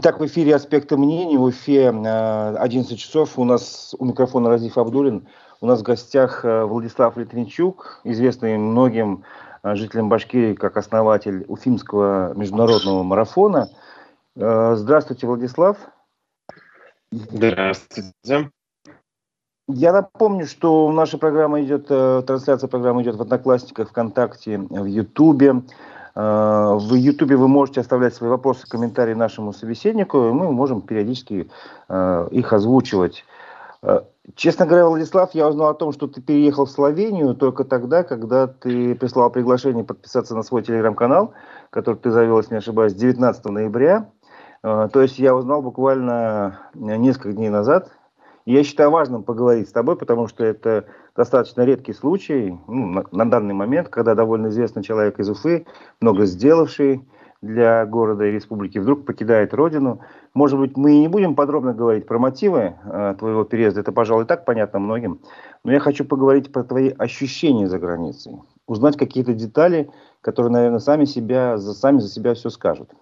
Итак, в эфире «Аспекты мнений», в Уфе 11 э, часов. У нас у микрофона Разиф Абдулин. У нас в гостях э, Владислав Литвинчук, известный многим э, жителям Башкирии как основатель Уфимского международного марафона. Здравствуйте, Владислав. Здравствуйте. Я напомню, что наша программа идет, трансляция программы идет в Одноклассниках, ВКонтакте, в Ютубе. Э, в YouTube вы можете оставлять свои вопросы, комментарии нашему собеседнику, и мы можем периодически э, их озвучивать. Э, честно говоря, Владислав, я узнал о том, что ты переехал в Словению только тогда, когда ты прислал приглашение подписаться на свой телеграм-канал, который ты завел, если не ошибаюсь, 19 ноября. То есть я узнал буквально несколько дней назад. Я считаю важным поговорить с тобой, потому что это достаточно редкий случай ну, на, на данный момент, когда довольно известный человек из Уфы, много сделавший для города и республики, вдруг покидает родину. Может быть, мы и не будем подробно говорить про мотивы э, твоего переезда, это, пожалуй, так понятно многим, но я хочу поговорить про твои ощущения за границей, узнать какие-то детали, которые, наверное, сами, себя, сами за себя все скажут.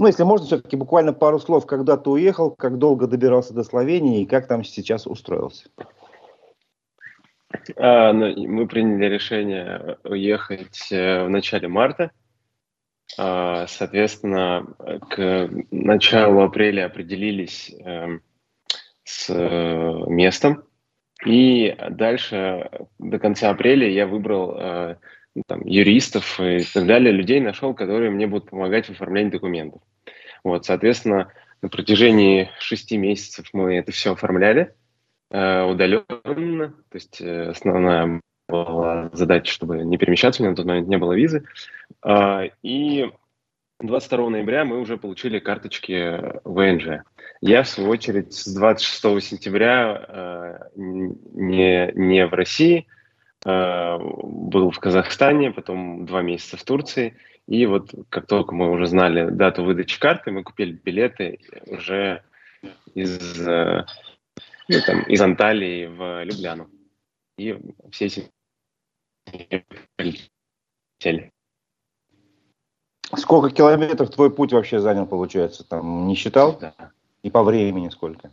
Ну, если можно, все-таки буквально пару слов, когда ты уехал, как долго добирался до Словении и как там сейчас устроился. А, ну, мы приняли решение уехать э, в начале марта. А, соответственно, к началу апреля определились эм, с э, местом. И дальше до конца апреля я выбрал э, там, юристов и так далее, людей нашел, которые мне будут помогать в оформлении документов. Вот, соответственно, на протяжении шести месяцев мы это все оформляли. Э, удаленно, то есть э, основная была задача, чтобы не перемещаться, у меня на тот момент не было визы. А, и 22 ноября мы уже получили карточки ВНЖ. Я, в свою очередь, с 26 сентября э, не, не в России, был в Казахстане, потом два месяца в Турции. И вот как только мы уже знали дату выдачи карты, мы купили билеты уже из ну, там, из Анталии в Любляну. И все эти полетели. Сколько километров твой путь вообще занял, получается? Там не считал? Да. И по времени сколько?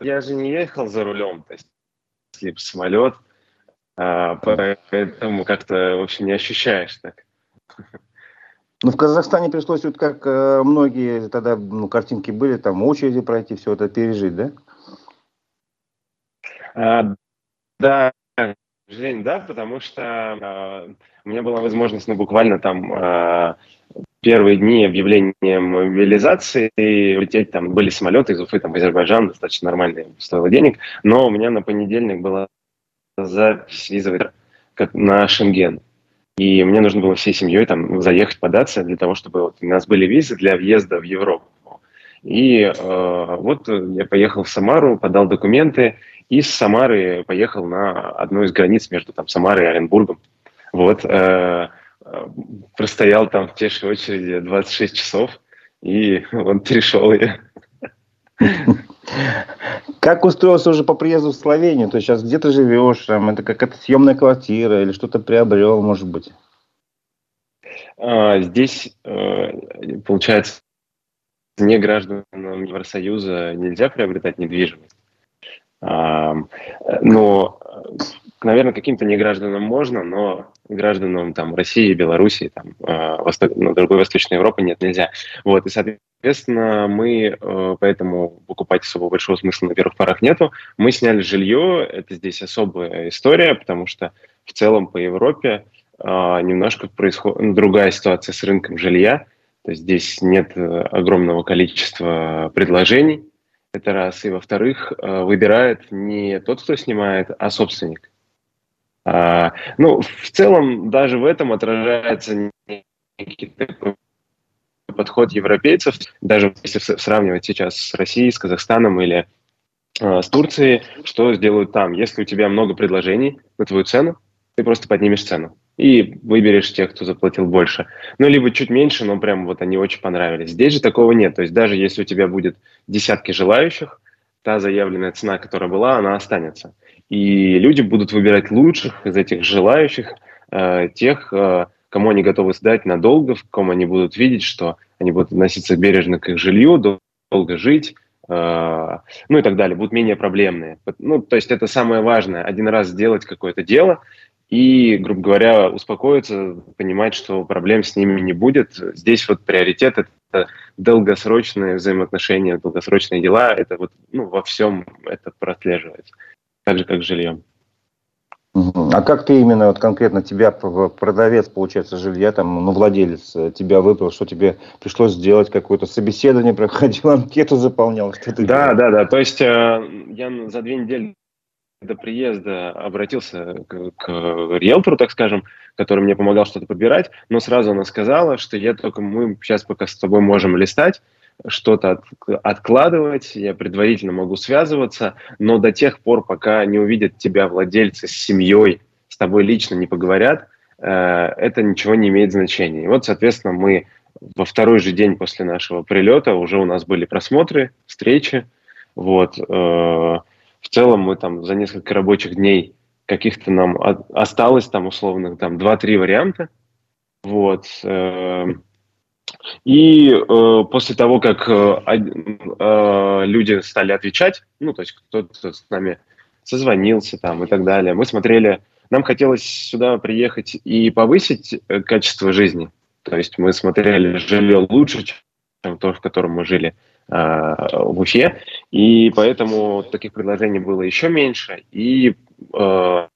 Я же не ехал за рулем, то есть слип самолет, а, поэтому как-то, в общем, не ощущаешь так. Ну, в Казахстане пришлось, вот как э, многие тогда ну, картинки были, там очереди пройти, все это пережить, да? А, да, Жень, да, потому что а, у меня была возможность, ну, буквально там а, первые дни объявления мобилизации лететь там были самолеты из Уфы там в Азербайджан достаточно нормально стоило денег но у меня на понедельник была запись визовой как на Шенген и мне нужно было всей семьей там заехать, податься для того, чтобы вот у нас были визы для въезда в Европу. И э, вот я поехал в Самару, подал документы, и с Самары поехал на одну из границ между там, Самарой и Оренбургом. Вот, э, э простоял там в тешей очереди 26 часов, и вот перешел я. Как устроился уже по приезду в Словению? То есть сейчас где ты живешь? Там, это какая-то съемная квартира или что-то приобрел, может быть? А, здесь, э, получается, не гражданам Евросоюза нельзя приобретать недвижимость. Но, наверное, каким-то негражданам можно, но гражданам там, России, Белоруссии, там, э, Восток, ну, другой Восточной Европы нет, нельзя. Вот, и, соответственно, мы, э, поэтому покупать особо большого смысла на первых порах нету. Мы сняли жилье, это здесь особая история, потому что в целом по Европе э, немножко происходит ну, другая ситуация с рынком жилья. То есть здесь нет э, огромного количества предложений, это раз. И во-вторых, выбирает не тот, кто снимает, а собственник. А, ну, в целом, даже в этом отражается некий такой подход европейцев, даже если сравнивать сейчас с Россией, с Казахстаном или э, с Турцией, что сделают там? Если у тебя много предложений на твою цену, ты просто поднимешь цену и выберешь тех, кто заплатил больше. Ну, либо чуть меньше, но прям вот они очень понравились. Здесь же такого нет. То есть даже если у тебя будет десятки желающих, та заявленная цена, которая была, она останется. И люди будут выбирать лучших из этих желающих, э, тех, э, кому они готовы сдать надолго, в ком они будут видеть, что они будут относиться бережно к их жилью, долго жить, э, ну и так далее, будут менее проблемные. Ну, то есть это самое важное, один раз сделать какое-то дело и, грубо говоря, успокоиться, понимать, что проблем с ними не будет. Здесь вот приоритет – это долгосрочные взаимоотношения, долгосрочные дела, это вот ну, во всем это прослеживается, так же, как с жильем. А как ты именно, вот конкретно тебя, продавец, получается, жилья, там, ну, владелец, э, тебя выбрал, что тебе пришлось сделать, какое-то собеседование проходил, анкету заполнял, что ты Да, делал? да, да, то есть э, я за две недели до приезда обратился к, к риэлтору, так скажем, который мне помогал что-то подбирать, но сразу она сказала, что я только, мы сейчас пока с тобой можем листать, что-то от, откладывать, я предварительно могу связываться, но до тех пор, пока не увидят тебя владельцы с семьей, с тобой лично не поговорят, э, это ничего не имеет значения. И вот, соответственно, мы во второй же день после нашего прилета уже у нас были просмотры, встречи. Вот, э, в целом мы там за несколько рабочих дней каких-то нам осталось там условно там 2-3 варианта. Вот. Э, и э, после того, как э, э, люди стали отвечать, ну, то есть кто-то с нами созвонился там и так далее, мы смотрели, нам хотелось сюда приехать и повысить э, качество жизни. То есть мы смотрели жилье лучше, чем то, в котором мы жили э, в Уфе, и поэтому таких предложений было еще меньше, и э,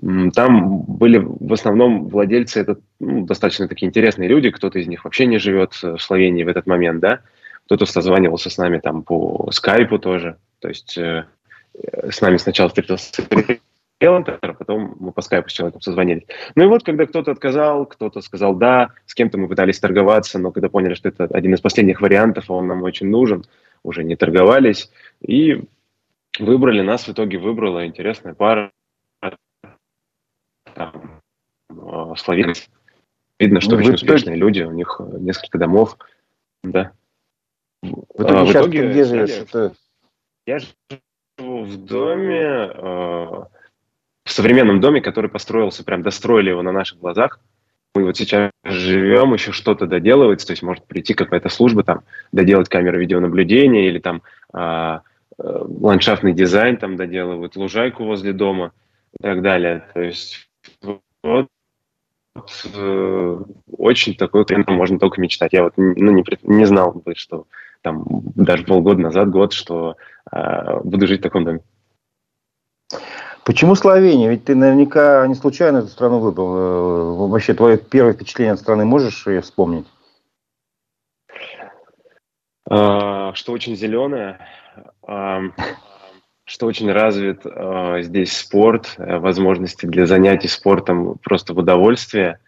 там были в основном владельцы, это ну, достаточно такие интересные люди, кто-то из них вообще не живет в Словении в этот момент, да, кто-то созванивался с нами там по скайпу тоже, то есть э, с нами сначала встретился риэлтор, а потом мы по скайпу с человеком созвонились. Ну и вот, когда кто-то отказал, кто-то сказал «да», с кем-то мы пытались торговаться, но когда поняли, что это один из последних вариантов, а он нам очень нужен, уже не торговались, и выбрали, нас в итоге выбрала интересная пара, там, э, словенец. Видно, что ну, очень успешные люди, у них э, несколько домов. Да. В итоге, а, в итоге где живешь? Я, я живу в доме, э, в современном доме, который построился, прям достроили его на наших глазах. Мы вот сейчас живем, еще что-то доделывается, то есть может прийти какая-то служба, там, доделать камеры видеонаблюдения или там э, э, ландшафтный дизайн там доделывают, лужайку возле дома и так далее. То есть вот э, очень такой клиентом можно только мечтать. Я вот ну, не, не знал бы, что там даже полгода назад, год, что э, буду жить в таком доме. Почему Словения? Ведь ты наверняка не случайно эту страну выбрал. Э, вообще, твое первое впечатление от страны можешь ее вспомнить? А, что очень зеленая что очень развит э, здесь спорт, э, возможности для занятий спортом просто в удовольствие,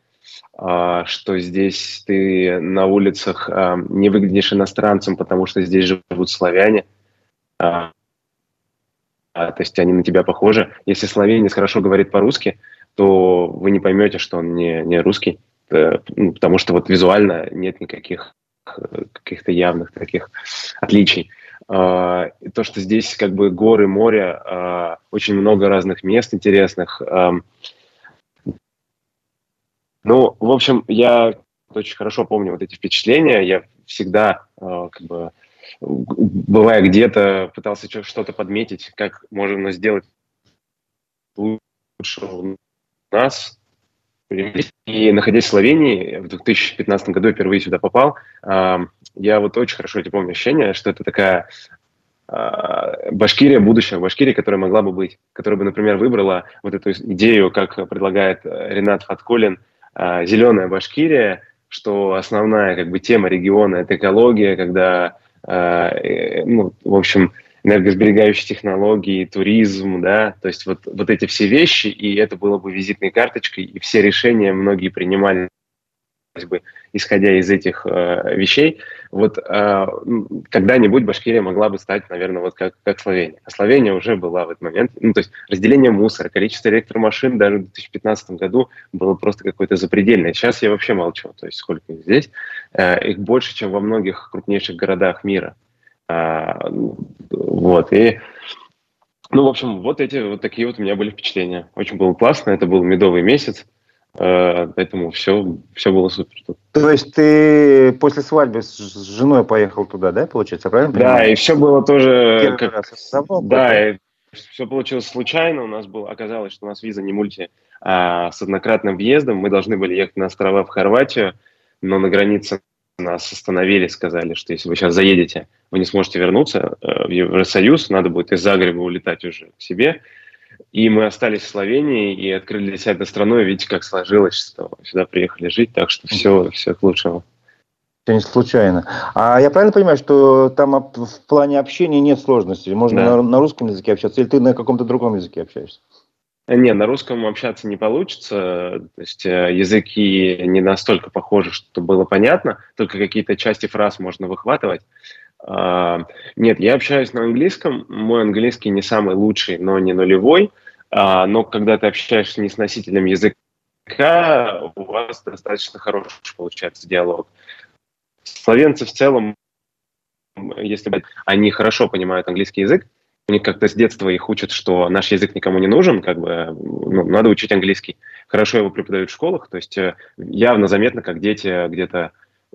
э, что здесь ты на улицах э, не выглядишь иностранцем, потому что здесь живут славяне, э, то есть они на тебя похожи. Если словенец хорошо говорит по-русски, то вы не поймете, что он не, не русский, э, ну, потому что вот визуально нет никаких э, каких-то явных таких отличий. А, то, что здесь как бы горы, море, а, очень много разных мест интересных. Ну, в общем, я очень хорошо помню вот эти впечатления. Я всегда, а, как бы, бывая где-то, пытался что-то подметить, как можно сделать лучше у нас. И находясь в Словении, в 2015 году я впервые сюда попал, я вот очень хорошо эти помню ощущение, что это такая э, Башкирия будущего, Башкирия, которая могла бы быть, которая бы, например, выбрала вот эту идею, как предлагает э, Ренат Фаткулин, э, зеленая Башкирия, что основная как бы тема региона – это экология, когда, э, ну, в общем, энергосберегающие технологии, туризм, да, то есть вот, вот эти все вещи, и это было бы визитной карточкой, и все решения многие принимали бы, исходя из этих э, вещей, вот э, когда-нибудь Башкирия могла бы стать, наверное, вот как, как Словения. А Словения уже была в этот момент. Ну, то есть разделение мусора, количество электромашин даже в 2015 году было просто какое-то запредельное. Сейчас я вообще молчу, то есть сколько их здесь. Э, их больше, чем во многих крупнейших городах мира. Э, вот, и ну, в общем, вот эти вот такие вот у меня были впечатления. Очень было классно, это был медовый месяц. Э, поэтому все, все было супер. То есть ты после свадьбы с женой поехал туда, да, получается, правильно? Да, понимаю? и все было тоже... как... раз. да, и все получилось случайно. У нас было, оказалось, что у нас виза не мульти, а с однократным въездом. Мы должны были ехать на острова в Хорватию, но на границе нас остановили, сказали, что если вы сейчас заедете, вы не сможете вернуться э, в Евросоюз, надо будет из Загреба улетать уже к себе. И мы остались в Словении и открыли для себя эту страну, и видите, как сложилось, что сюда приехали жить, так что все, все к лучшему. Все не случайно. А я правильно понимаю, что там в плане общения нет сложностей? Можно да. на, на русском языке общаться, или ты на каком-то другом языке общаешься? Не, на русском общаться не получится. То есть э, языки не настолько похожи, что было понятно, только какие-то части фраз можно выхватывать. А, нет, я общаюсь на английском. Мой английский не самый лучший, но не нулевой. А, но когда ты общаешься не с носителем языка, у вас достаточно хороший получается диалог. Словенцы в целом, если они хорошо понимают английский язык, у них как-то с детства их учат, что наш язык никому не нужен, как бы ну, надо учить английский. Хорошо его преподают в школах, то есть э, явно заметно, как дети где-то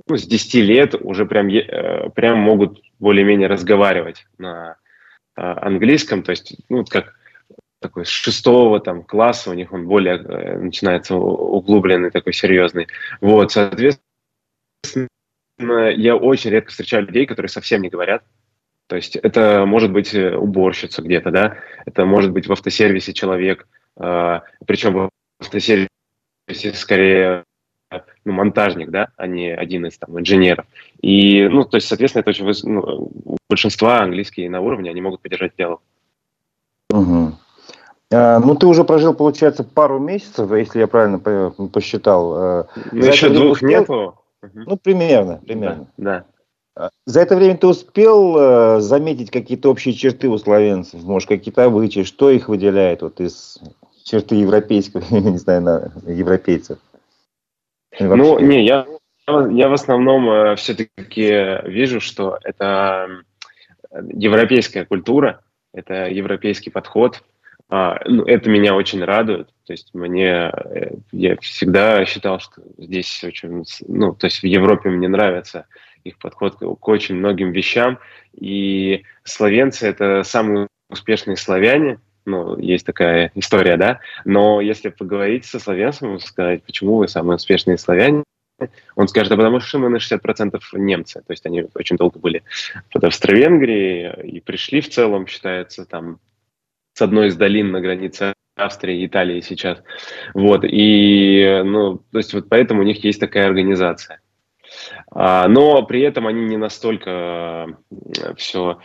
ну, с 10 лет уже прям, э, прям могут более-менее разговаривать на э, английском, то есть ну, как такой с шестого там класса у них он более начинается углубленный, такой серьезный. Вот, соответственно, я очень редко встречаю людей, которые совсем не говорят, то есть это может быть э, уборщица где-то, да, это может быть в автосервисе человек, э, причем в автосервисе скорее ну, монтажник, да, а не один из там инженеров. И, ну, то есть, соответственно, это очень ну, у большинства на уровне, они могут поддержать диалог. Угу. А, ну, ты уже прожил, получается, пару месяцев, если я правильно посчитал. Э, ну, еще двух нету. Ну, примерно, примерно. Да, да. За это время ты успел э, заметить какие-то общие черты у славянцев, может, какие-то обычаи, что их выделяет вот из черты европейского, не знаю, на, европейцев? Ну, не, я, я в основном э, все-таки вижу, что это европейская культура, это европейский подход. А, ну, это меня очень радует. То есть мне, э, я всегда считал, что здесь очень, ну, то есть в Европе мне нравится их подход к очень многим вещам. И словенцы — это самые успешные славяне, ну, есть такая история, да, но если поговорить со славянцем, сказать, почему вы самые успешные славяне, он скажет, а потому что мы на 60% немцы, то есть они очень долго были под Австро-Венгрией и пришли в целом, считается, там, с одной из долин на границе Австрии и Италии сейчас. Вот, и, ну, то есть вот поэтому у них есть такая организация. А, но при этом они не настолько э, все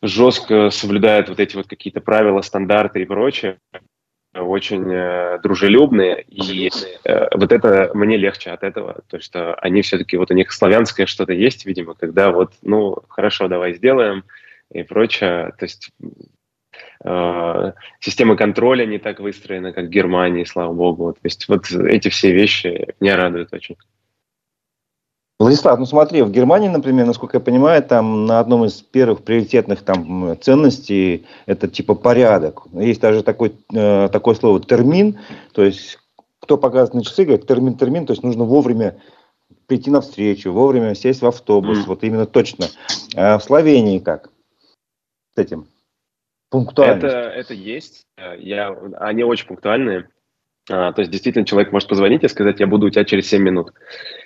жестко соблюдают вот эти вот какие-то правила, стандарты и прочее очень э, дружелюбные, и э, вот это мне легче от этого, то что они все-таки, вот у них славянское что-то есть, видимо, когда вот, ну, хорошо, давай сделаем и прочее, то есть система контроля не так выстроена, как в Германии, слава богу, то есть вот эти все вещи меня радуют очень. Владислав, ну смотри, в Германии, например, насколько я понимаю, там на одном из первых приоритетных там ценностей это типа порядок. Есть даже такой, э, такое слово термин, то есть кто показывает на часы, говорит термин, термин, то есть нужно вовремя прийти на встречу, вовремя сесть в автобус, mm. вот именно точно. А в Словении как с этим? Пунктуальность. Это, это есть. Я, они очень пунктуальные. А, то есть действительно человек может позвонить и сказать, я буду у тебя через 7 минут.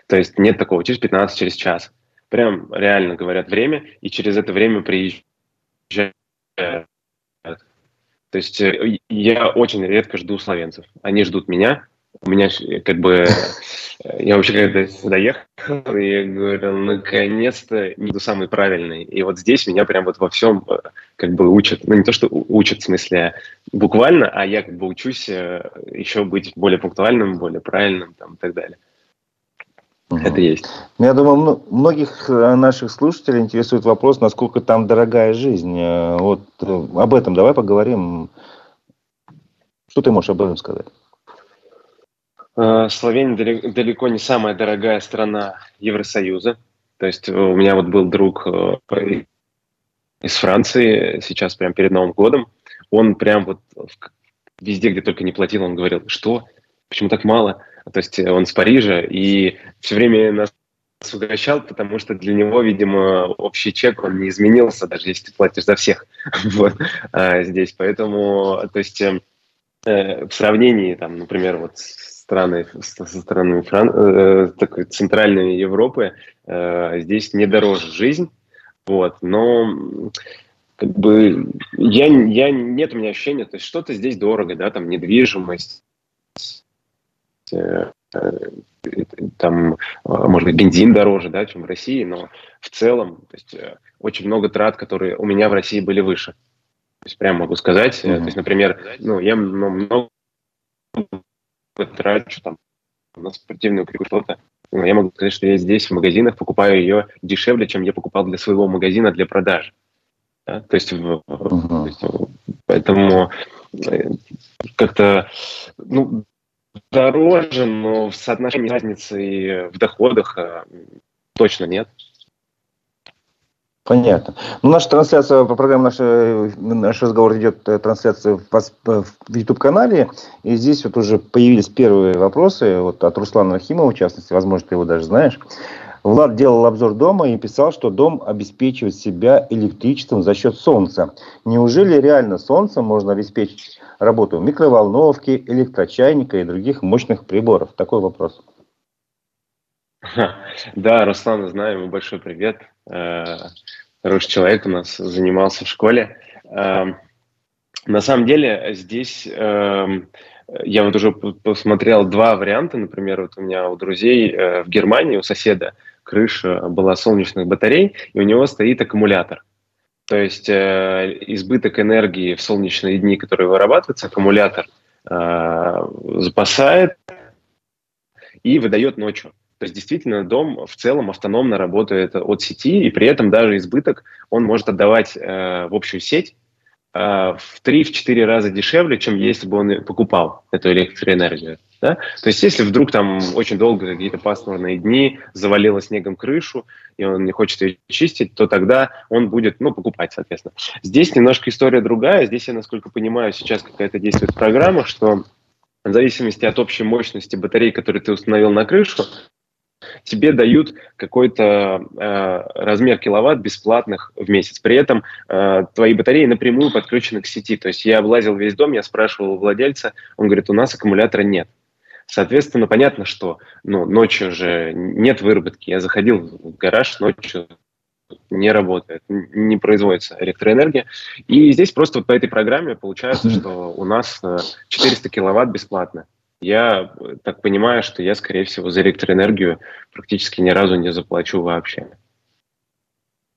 То есть нет такого, через 15, через час. Прям реально говорят время, и через это время приезжают. То есть э, я очень редко жду словенцев. Они ждут меня, у меня как бы, я вообще когда сюда ехал, я говорю, наконец-то не самый правильный. И вот здесь меня прям вот во всем э, как бы учат. Ну, не то, что учат в смысле буквально, а я как бы учусь э, еще быть более пунктуальным, более правильным там и так далее. Угу. Это есть. Ну, я думаю, многих э, наших слушателей интересует вопрос, насколько там дорогая жизнь. Вот об этом давай поговорим. Что ты можешь об этом сказать? Э, Словения далеко не самая дорогая страна Евросоюза. То есть у меня вот был друг э, из Франции сейчас прямо перед Новым годом. Он прям вот везде, где только не платил, он говорил, что почему так мало? То есть он с Парижа, и все время нас угощал, потому что для него, видимо, общий чек, он не изменился, даже если ты платишь за всех вот, а, здесь. Поэтому, то есть э, в сравнении, там, например, вот страны, со странами Фран... э, такой центральной Европы, э, здесь не дороже жизнь, вот, но как бы я, я, нет у меня ощущения, то есть что-то здесь дорого, да, там недвижимость, э, там, может быть, бензин дороже, да, чем в России, но в целом, то есть э, очень много трат, которые у меня в России были выше. То есть прямо могу сказать, mm-hmm. то есть, например, ну, я ну, много трачу там на спортивную что-то. Я могу сказать, что я здесь в магазинах покупаю ее дешевле, чем я покупал для своего магазина для продажи. Да? То, есть, uh-huh. то есть, поэтому э, как-то ну, дороже, но в соотношении разницы в доходах э, точно нет. Понятно. Ну, наша трансляция по программе наш, разговор идет э, трансляция в, в YouTube-канале. И здесь вот уже появились первые вопросы вот от Руслана Рахимова, в частности, возможно, ты его даже знаешь. Влад делал обзор дома и писал, что дом обеспечивает себя электричеством за счет солнца. Неужели реально солнцем можно обеспечить работу микроволновки, электрочайника и других мощных приборов? Такой вопрос. Да, Руслан, знаю, ему большой привет. Э, хороший человек у нас занимался в школе. Эм, на самом деле здесь эм, я вот уже посмотрел два варианта. Например, вот у меня у друзей э, в Германии, у соседа, крыша была солнечных батарей, и у него стоит аккумулятор. То есть э, избыток энергии в солнечные дни, который вырабатывается, аккумулятор запасает и выдает ночью. То есть действительно дом в целом автономно работает от сети, и при этом даже избыток он может отдавать э, в общую сеть э, в 3-4 раза дешевле, чем если бы он покупал эту электроэнергию. Да? То есть если вдруг там очень долго какие-то пасмурные дни завалило снегом крышу, и он не хочет ее чистить, то тогда он будет ну, покупать, соответственно. Здесь немножко история другая. Здесь я, насколько понимаю, сейчас какая-то действует программа, что в зависимости от общей мощности батареи, которые ты установил на крышу, тебе дают какой-то э, размер киловатт бесплатных в месяц. При этом э, твои батареи напрямую подключены к сети. То есть я облазил весь дом, я спрашивал у владельца, он говорит, у нас аккумулятора нет. Соответственно, понятно, что ну, ночью же нет выработки. Я заходил в гараж, ночью не работает, не производится электроэнергия. И здесь просто вот по этой программе получается, что у нас 400 э, киловатт бесплатно я так понимаю, что я, скорее всего, за электроэнергию практически ни разу не заплачу вообще.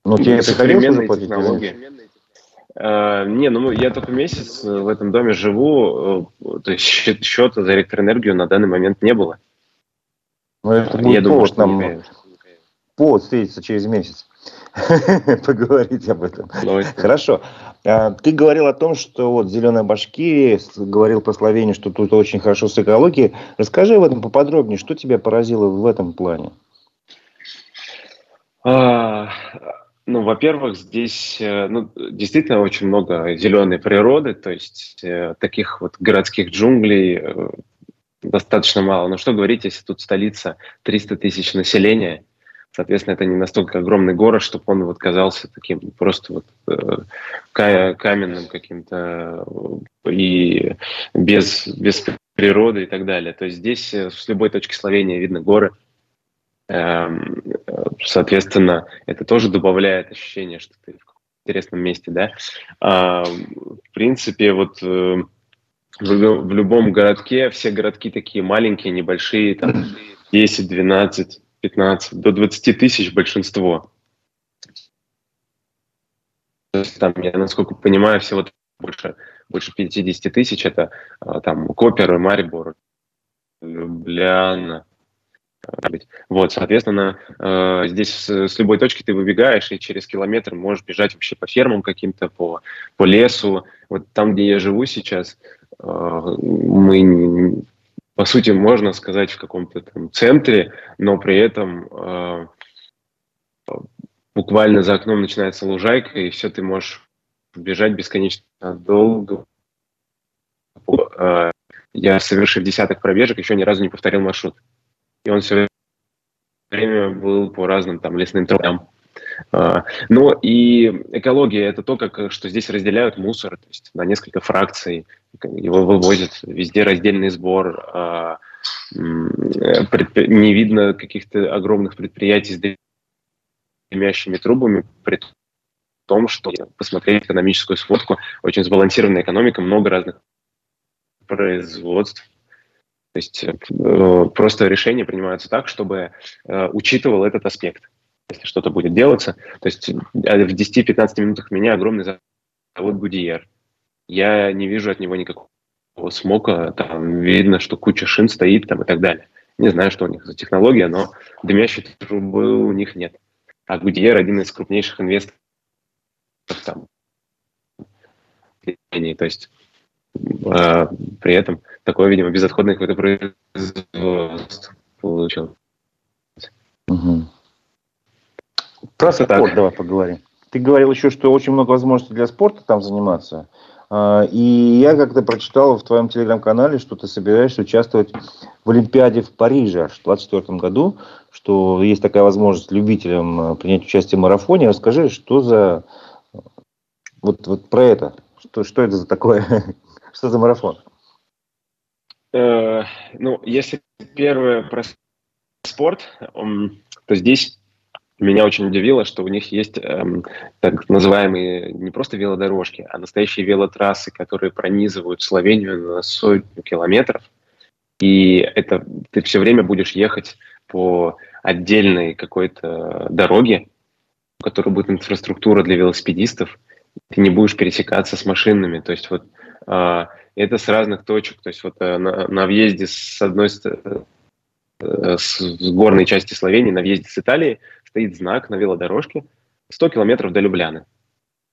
Ну, тебе современные технологии. Uh, не, ну я только месяц в этом доме живу, э, то есть счета за электроэнергию на данный момент не было. Ну, это будет я думаю, что нам повод встретиться через месяц. поговорить об этом. Хорошо. А, ты говорил о том, что вот «Зеленая башки», говорил про Словению, что тут очень хорошо с экологией. Расскажи об этом поподробнее. Что тебя поразило в этом плане? А, ну, во-первых, здесь э, ну, действительно очень много зеленой природы, то есть э, таких вот городских джунглей э, достаточно мало. Но что говорить, если тут столица 300 тысяч населения, Соответственно, это не настолько огромный город, чтобы он вот казался таким просто вот э, каменным каким-то э, и без, без природы и так далее. То есть здесь э, с любой точки Словении видно горы. Эм, соответственно, это тоже добавляет ощущение, что ты в интересном месте, да. А, в принципе, вот в, в любом городке, все городки такие маленькие, небольшие, там 10-12 15 до 20 тысяч большинство. Там, я, насколько понимаю, всего больше, больше 50 тысяч. Это а, там Копер, Марибор, Любляна. Вот, соответственно, э, здесь с, любой точки ты выбегаешь, и через километр можешь бежать вообще по фермам каким-то, по, по лесу. Вот там, где я живу сейчас, э, мы по сути, можно сказать, в каком-то там центре, но при этом э, буквально за окном начинается лужайка, и все, ты можешь бежать бесконечно долго э, я, совершив десяток пробежек, еще ни разу не повторил маршрут. И он все время был по разным там лесным тропам. А, ну и экология – это то, как, что здесь разделяют мусор то есть на несколько фракций, его вывозят, везде раздельный сбор, а, не видно каких-то огромных предприятий с дымящими трубами, при том, что посмотреть экономическую сводку, очень сбалансированная экономика, много разных производств. То есть э, просто решения принимаются так, чтобы э, учитывал этот аспект если что-то будет делаться. То есть э, в 10-15 минутах меня огромный завод Гудиер. Я не вижу от него никакого смока, там видно, что куча шин стоит там и так далее. Не знаю, что у них за технология, но дымящей трубы у них нет. А Гудиер один из крупнейших инвесторов там. То есть э, при этом такое, видимо, безотходное какое-то производство получилось. Угу. Про спорт так. давай поговорим. Ты говорил еще, что очень много возможностей для спорта там заниматься. А, и я как-то прочитал в твоем телеграм-канале, что ты собираешься участвовать в Олимпиаде в Париже в 2024 году, что есть такая возможность любителям а, принять участие в марафоне. Расскажи, что за... Вот, вот про это. Что, что это за такое? что за марафон? Э, ну, если первое про спорт, то здесь меня очень удивило, что у них есть эм, так называемые не просто велодорожки, а настоящие велотрассы, которые пронизывают Словению на сотню километров. И это ты все время будешь ехать по отдельной какой-то дороге, у которой будет инфраструктура для велосипедистов. Ты не будешь пересекаться с машинами. То есть вот э, это с разных точек. То есть вот э, на, на въезде с одной э, с горной части Словении, на въезде с Италии стоит знак на велодорожке 100 километров до Любляны.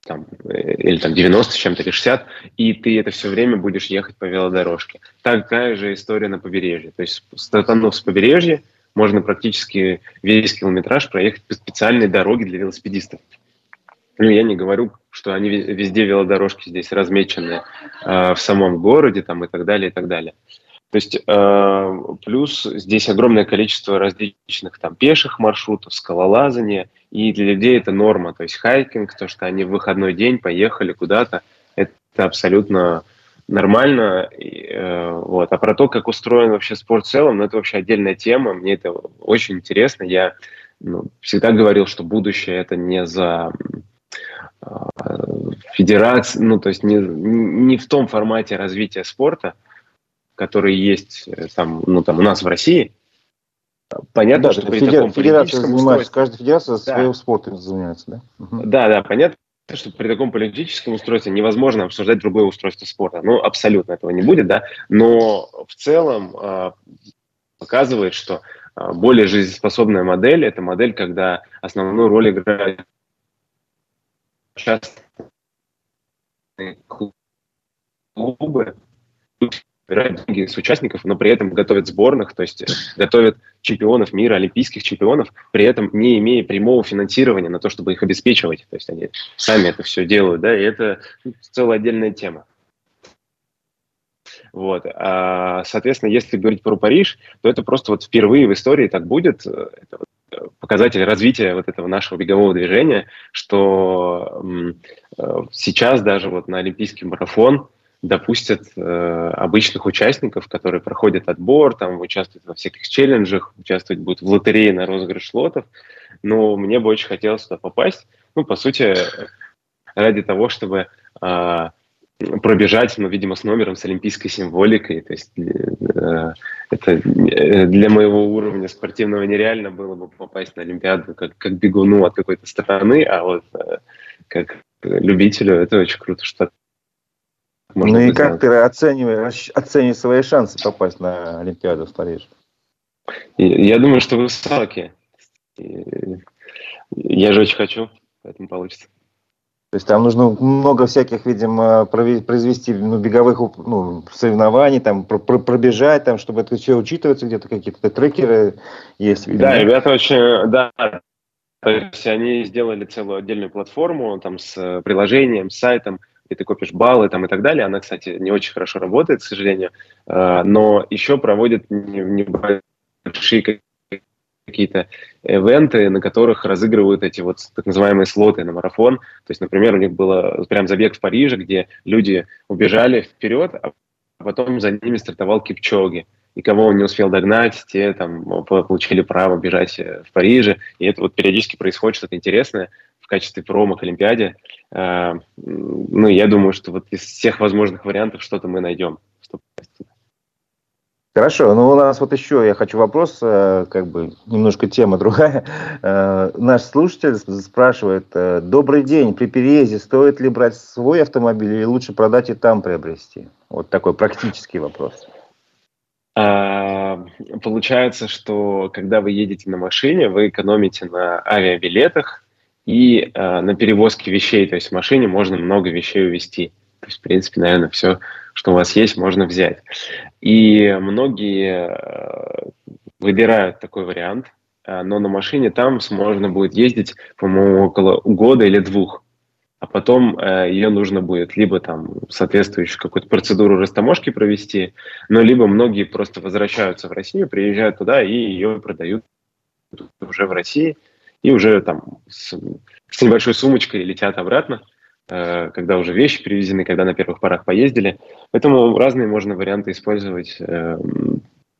Там, э, или там 90 с чем-то, или 60, и ты это все время будешь ехать по велодорожке. Такая же история на побережье. То есть, стартанув с побережья, можно практически весь километраж проехать по специальной дороге для велосипедистов. Ну, я не говорю, что они везде велодорожки здесь размечены э, в самом городе там, и так далее, и так далее. То есть э, плюс здесь огромное количество различных там пеших маршрутов, скалолазания, и для людей это норма. То есть хайкинг, то, что они в выходной день поехали куда-то, это абсолютно нормально. И, э, вот. А про то, как устроен вообще спорт в целом, ну, это вообще отдельная тема. Мне это очень интересно. Я ну, всегда говорил, что будущее это не за э, федерации, ну, то есть не, не в том формате развития спорта, которые есть э, там, ну, там у нас в России, понятно, да, что при федер... таком федерация занимается, каждая федерация да. своим спортом занимается, да? Угу. Да, да, понятно, что при таком политическом устройстве невозможно обсуждать другое устройство спорта. Ну, абсолютно этого не будет, да, но в целом э, показывает, что э, более жизнеспособная модель – это модель, когда основную роль играют частные клубы, собирают деньги с участников, но при этом готовят сборных, то есть готовят чемпионов мира, олимпийских чемпионов, при этом не имея прямого финансирования на то, чтобы их обеспечивать. То есть они сами это все делают, да, и это целая отдельная тема. Вот. А, соответственно, если говорить про Париж, то это просто вот впервые в истории так будет. Это вот показатель развития вот этого нашего бегового движения, что э, сейчас даже вот на Олимпийский марафон допустят э, обычных участников, которые проходят отбор, там участвуют во всяких челленджах, участвовать будут в лотерее на розыгрыш лотов. Но мне бы очень хотелось туда попасть. Ну, по сути, ради того, чтобы э, пробежать, ну, видимо, с номером, с олимпийской символикой. То есть э, это э, для моего уровня спортивного нереально было бы попасть на Олимпиаду как, как бегуну от какой-то страны, а вот э, как любителю это очень круто, что можно ну и как ты оцениваешь, оцениваешь свои шансы попасть на Олимпиаду в Париж? Я думаю, что высокие. Я же очень хочу, поэтому получится. То есть там нужно много всяких, видимо, произвести ну, беговых ну, соревнований, там пробежать, там, чтобы это все учитывается, где-то какие-то трекеры есть. Видимо. Да, ребята очень, да, то есть они сделали целую отдельную платформу там с приложением, с сайтом, и ты копишь баллы там и так далее. Она, кстати, не очень хорошо работает, к сожалению, э, но еще проводит небольшие какие-то ивенты, на которых разыгрывают эти вот так называемые слоты на марафон. То есть, например, у них было прям забег в Париже, где люди убежали вперед, а потом за ними стартовал Кипчоги. И кого он не успел догнать, те там получили право бежать э, в Париже. И это вот периодически происходит что-то интересное в качестве промо к Олимпиаде. Э, ну, я думаю, что вот из всех возможных вариантов что-то мы найдем. Хорошо, ну у нас вот еще я хочу вопрос, э, как бы немножко тема другая. Э, наш слушатель спрашивает, добрый день, при переезде стоит ли брать свой автомобиль или лучше продать и там приобрести? Вот такой практический вопрос. А, получается, что когда вы едете на машине, вы экономите на авиабилетах и на перевозке вещей. То есть в машине можно много вещей увезти. То есть, в принципе, наверное, все что у вас есть, можно взять. И многие э, выбирают такой вариант, э, но на машине там можно будет ездить, по-моему, около года или двух. А потом э, ее нужно будет либо там соответствующую какую-то процедуру растаможки провести, но либо многие просто возвращаются в Россию, приезжают туда и ее продают уже в России, и уже там с, с небольшой сумочкой летят обратно. Э, когда уже вещи привезены, когда на первых порах поездили. Поэтому разные можно варианты использовать. Э,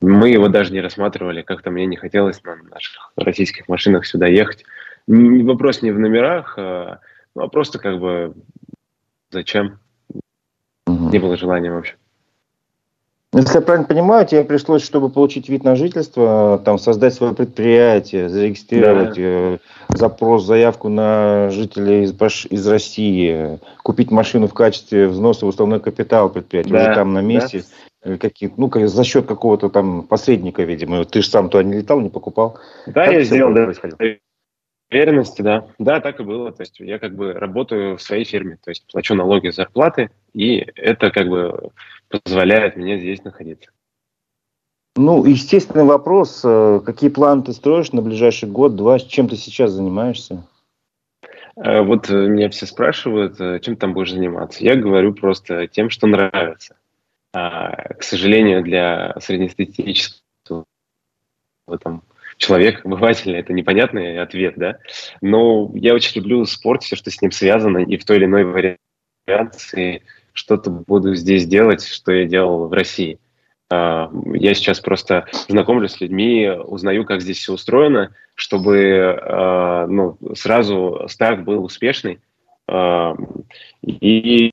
мы его даже не рассматривали, как-то мне не хотелось на наших российских машинах сюда ехать. Вопрос не в номерах, а, ну, а просто как бы зачем? Не было желания вообще. Если я правильно понимаю, тебе пришлось, чтобы получить вид на жительство, там создать свое предприятие, зарегистрировать да. э, запрос, заявку на жителей из, из России, купить машину в качестве взноса в уставной капитал предприятия, да. уже там на месте, да. какие, ну, за счет какого-то там посредника, видимо. Ты же сам туда не летал, не покупал. Да, как я сделал, да. Уверенности, да. Да, так и было. То есть я как бы работаю в своей фирме, то есть плачу налоги, зарплаты, и это как бы позволяет мне здесь находиться. Ну, естественный вопрос. Э, какие планы ты строишь на ближайший год, два? Чем ты сейчас занимаешься? Э, вот э, меня все спрашивают, чем там будешь заниматься. Я говорю просто тем, что нравится. А, к сожалению, для среднестатистического там, человека, обывателя, это непонятный ответ, да. Но я очень люблю спорт, все, что с ним связано, и в той или иной вариации что-то буду здесь делать, что я делал в России. А, я сейчас просто знакомлюсь с людьми, узнаю, как здесь все устроено, чтобы а, ну, сразу старт был успешный. А, и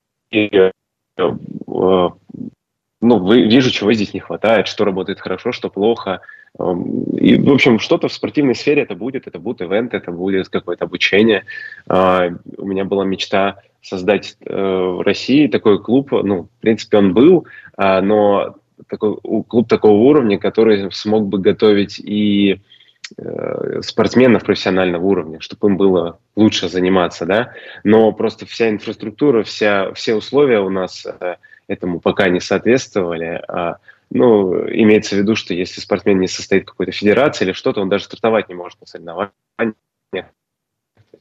ну, вижу, чего здесь не хватает, что работает хорошо, что плохо. И, в общем, что-то в спортивной сфере это будет, это будут ивенты, это будет какое-то обучение. У меня была мечта создать э, в России такой клуб, ну, в принципе, он был, а, но такой, клуб такого уровня, который смог бы готовить и э, спортсменов профессионального уровня, чтобы им было лучше заниматься, да, но просто вся инфраструктура, вся, все условия у нас э, этому пока не соответствовали, а, ну, имеется в виду, что если спортсмен не состоит в какой-то федерации или что-то, он даже стартовать не может на соревнованиях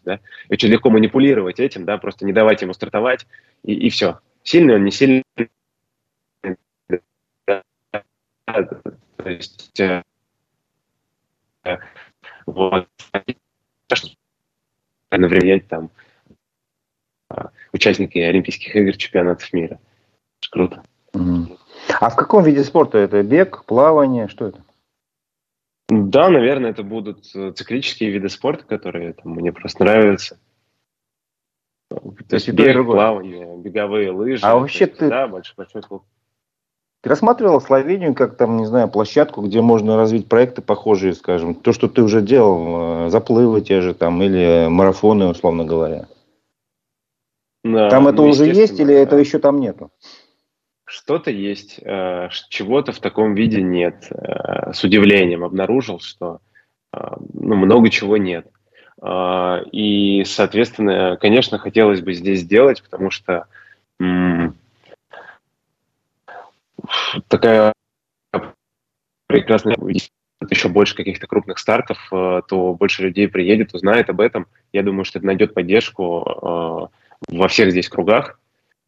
да, очень легко манипулировать этим, да, просто не давать ему стартовать, и, и все. Сильный он, не сильный. То есть, э, вот, одновременно там а, участники Олимпийских игр, чемпионатов мира. Круто. А в каком виде спорта это? Бег, плавание, что это? Да, наверное, это будут э, циклические виды спорта, которые там, мне просто нравятся. То, То есть бег, другое. плавание, беговые лыжи. А вообще есть, ты... Да, большой, большой клуб. Ты рассматривал Словению как там, не знаю, площадку, где можно развить проекты похожие, скажем, то, что ты уже делал, э, заплывы те же там или марафоны, условно говоря. Да, там это ну, уже есть или да. этого еще там нету? Что-то есть, э, чего-то в таком виде нет. Э, с удивлением обнаружил, что э, ну, много чего нет. И, соответственно, конечно, хотелось бы здесь сделать, потому что такая прекрасная еще больше каких-то крупных стартов, то больше людей приедет, узнает об этом. Я думаю, что это найдет поддержку во всех здесь кругах.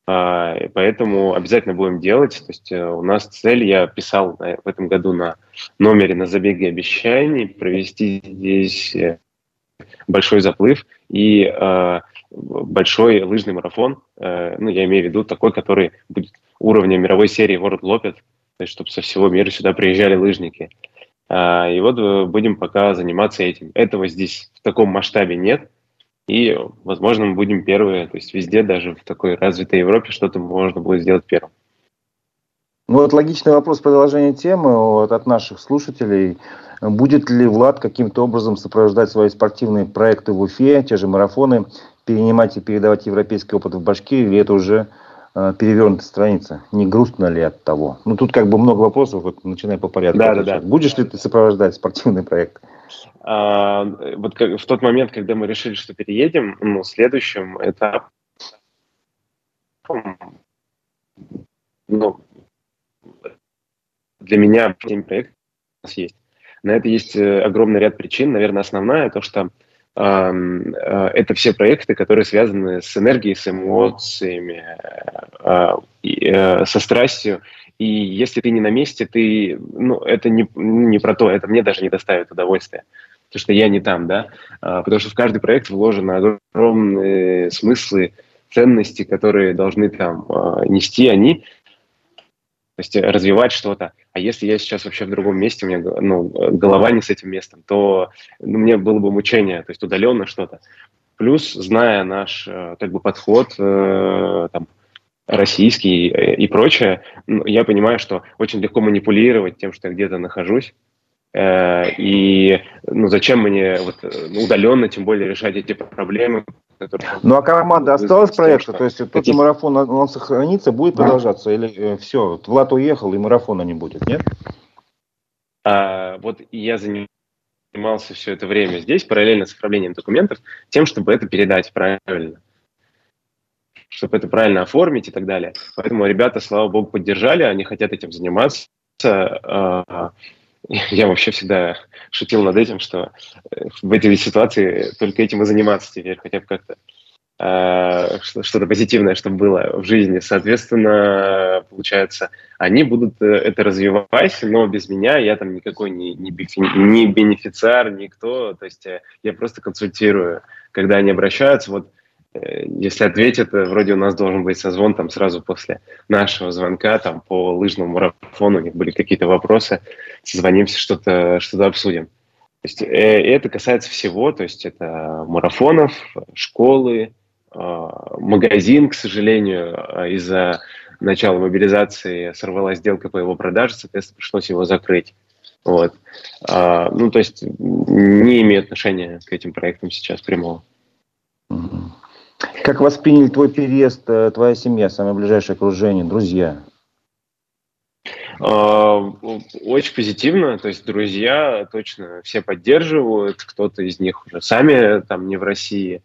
А, поэтому обязательно будем делать. То есть э, у нас цель, я писал в этом году на номере на забеге обещаний, провести здесь э, большой заплыв и э, большой лыжный марафон. Э, ну, я имею в виду такой, который будет уровня мировой серии World Lopet, то есть чтобы со всего мира сюда приезжали лыжники. Э, и вот э, будем пока заниматься этим. Этого здесь в таком масштабе нет, и, возможно, мы будем первые, то есть везде, даже в такой развитой Европе, что-то можно будет сделать первым. Ну вот логичный вопрос продолжения темы вот, от наших слушателей. Будет ли Влад каким-то образом сопровождать свои спортивные проекты в Уфе, те же марафоны, перенимать и передавать европейский опыт в Башкирии, или это уже э, перевернутая страница? Не грустно ли от того? Ну тут как бы много вопросов, вот начинаем по порядку. Да, да, да. Будешь ли ты сопровождать спортивный проект? А, вот как, в тот момент, когда мы решили, что переедем, ну, следующим этапом, ну, для меня проект у нас есть. На это есть э, огромный ряд причин. Наверное, основная то, что э, э, это все проекты, которые связаны с энергией, с эмоциями, э, э, со страстью. И если ты не на месте, ты, ну, это не, не про то, это мне даже не доставит удовольствия потому что я не там, да, а, потому что в каждый проект вложены огромные смыслы, ценности, которые должны там а, нести они, то есть развивать что-то. А если я сейчас вообще в другом месте, у меня ну, голова не с этим местом, то ну, мне было бы мучение, то есть удаленно что-то. Плюс, зная наш э, как бы подход э, там, российский и прочее, ну, я понимаю, что очень легко манипулировать тем, что я где-то нахожусь, Э, и ну, зачем мне вот, ну, удаленно, тем более, решать эти проблемы, которые... Ну, а команда осталась проекта? То есть тот же марафон, он сохранится, будет продолжаться? Или э, все, Влад уехал, и марафона не будет, нет? А, вот я занимался все это время здесь, параллельно с оформлением документов, тем, чтобы это передать правильно чтобы это правильно оформить и так далее. Поэтому ребята, слава богу, поддержали, они хотят этим заниматься. А, я вообще всегда шутил над этим, что э, в этой ситуации только этим и заниматься теперь, хотя бы как-то э, что-то позитивное, чтобы было в жизни. Соответственно, получается, они будут э, это развивать, но без меня я там никакой не, не, не бенефициар, никто. То есть я просто консультирую, когда они обращаются. Вот Э, если ответит, вроде у нас должен быть созвон там сразу после нашего звонка, там по лыжному марафону, у них были какие-то вопросы, созвонимся, что-то что обсудим. То есть, э, это касается всего, то есть это марафонов, школы, э, магазин, к сожалению, из-за начала мобилизации сорвалась сделка по его продаже, соответственно, пришлось его закрыть. Вот. А, ну, то есть не имеет отношения к этим проектам сейчас прямого. Как восприняли твой переезд, э, твоя семья, самое ближайшее окружение, друзья? А, очень позитивно, то есть друзья точно все поддерживают, кто-то из них уже сами там не в России.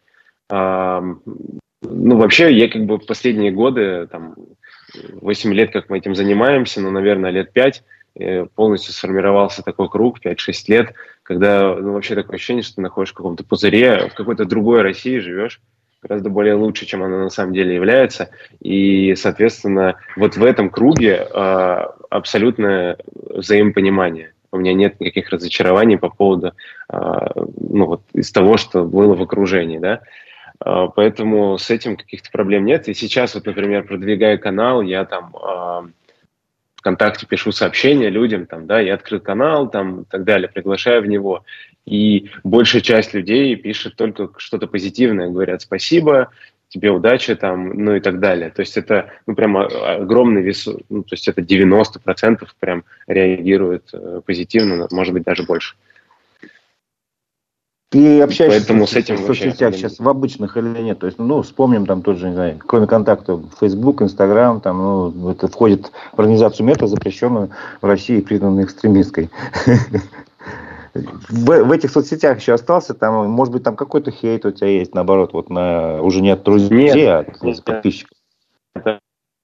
А, ну, вообще, я как бы последние годы, там, 8 лет, как мы этим занимаемся, ну, наверное, лет 5, э, полностью сформировался такой круг, 5-6 лет, когда, ну, вообще такое ощущение, что ты находишься в каком-то пузыре, в какой-то другой России живешь, гораздо более лучше, чем она на самом деле является. И, соответственно, вот в этом круге э, абсолютное взаимопонимание. У меня нет никаких разочарований по поводу э, ну, вот, из того, что было в окружении. Да? Э, поэтому с этим каких-то проблем нет. И сейчас, вот, например, продвигая канал, я там э, ВКонтакте пишу сообщения людям, там, да, я открыл канал, там, и так далее, приглашаю в него. И большая часть людей пишет только что-то позитивное, говорят спасибо, тебе удачи там, ну и так далее. То есть это ну, прям огромный вес, ну, то есть это 90% прям реагирует э, позитивно, может быть, даже больше. Ты общаешься Поэтому с, с этим в соцсетях сейчас в обычных или нет? То есть, ну, вспомним там тот же, не знаю, кроме контактов, Facebook, Instagram, там, ну, это входит в организацию мета, запрещенную в России, признанной экстремистской. В, в этих соцсетях еще остался, там, может быть, там какой-то хейт у тебя есть, наоборот, вот на уже не от друзей, нет, а от подписчиков. Это,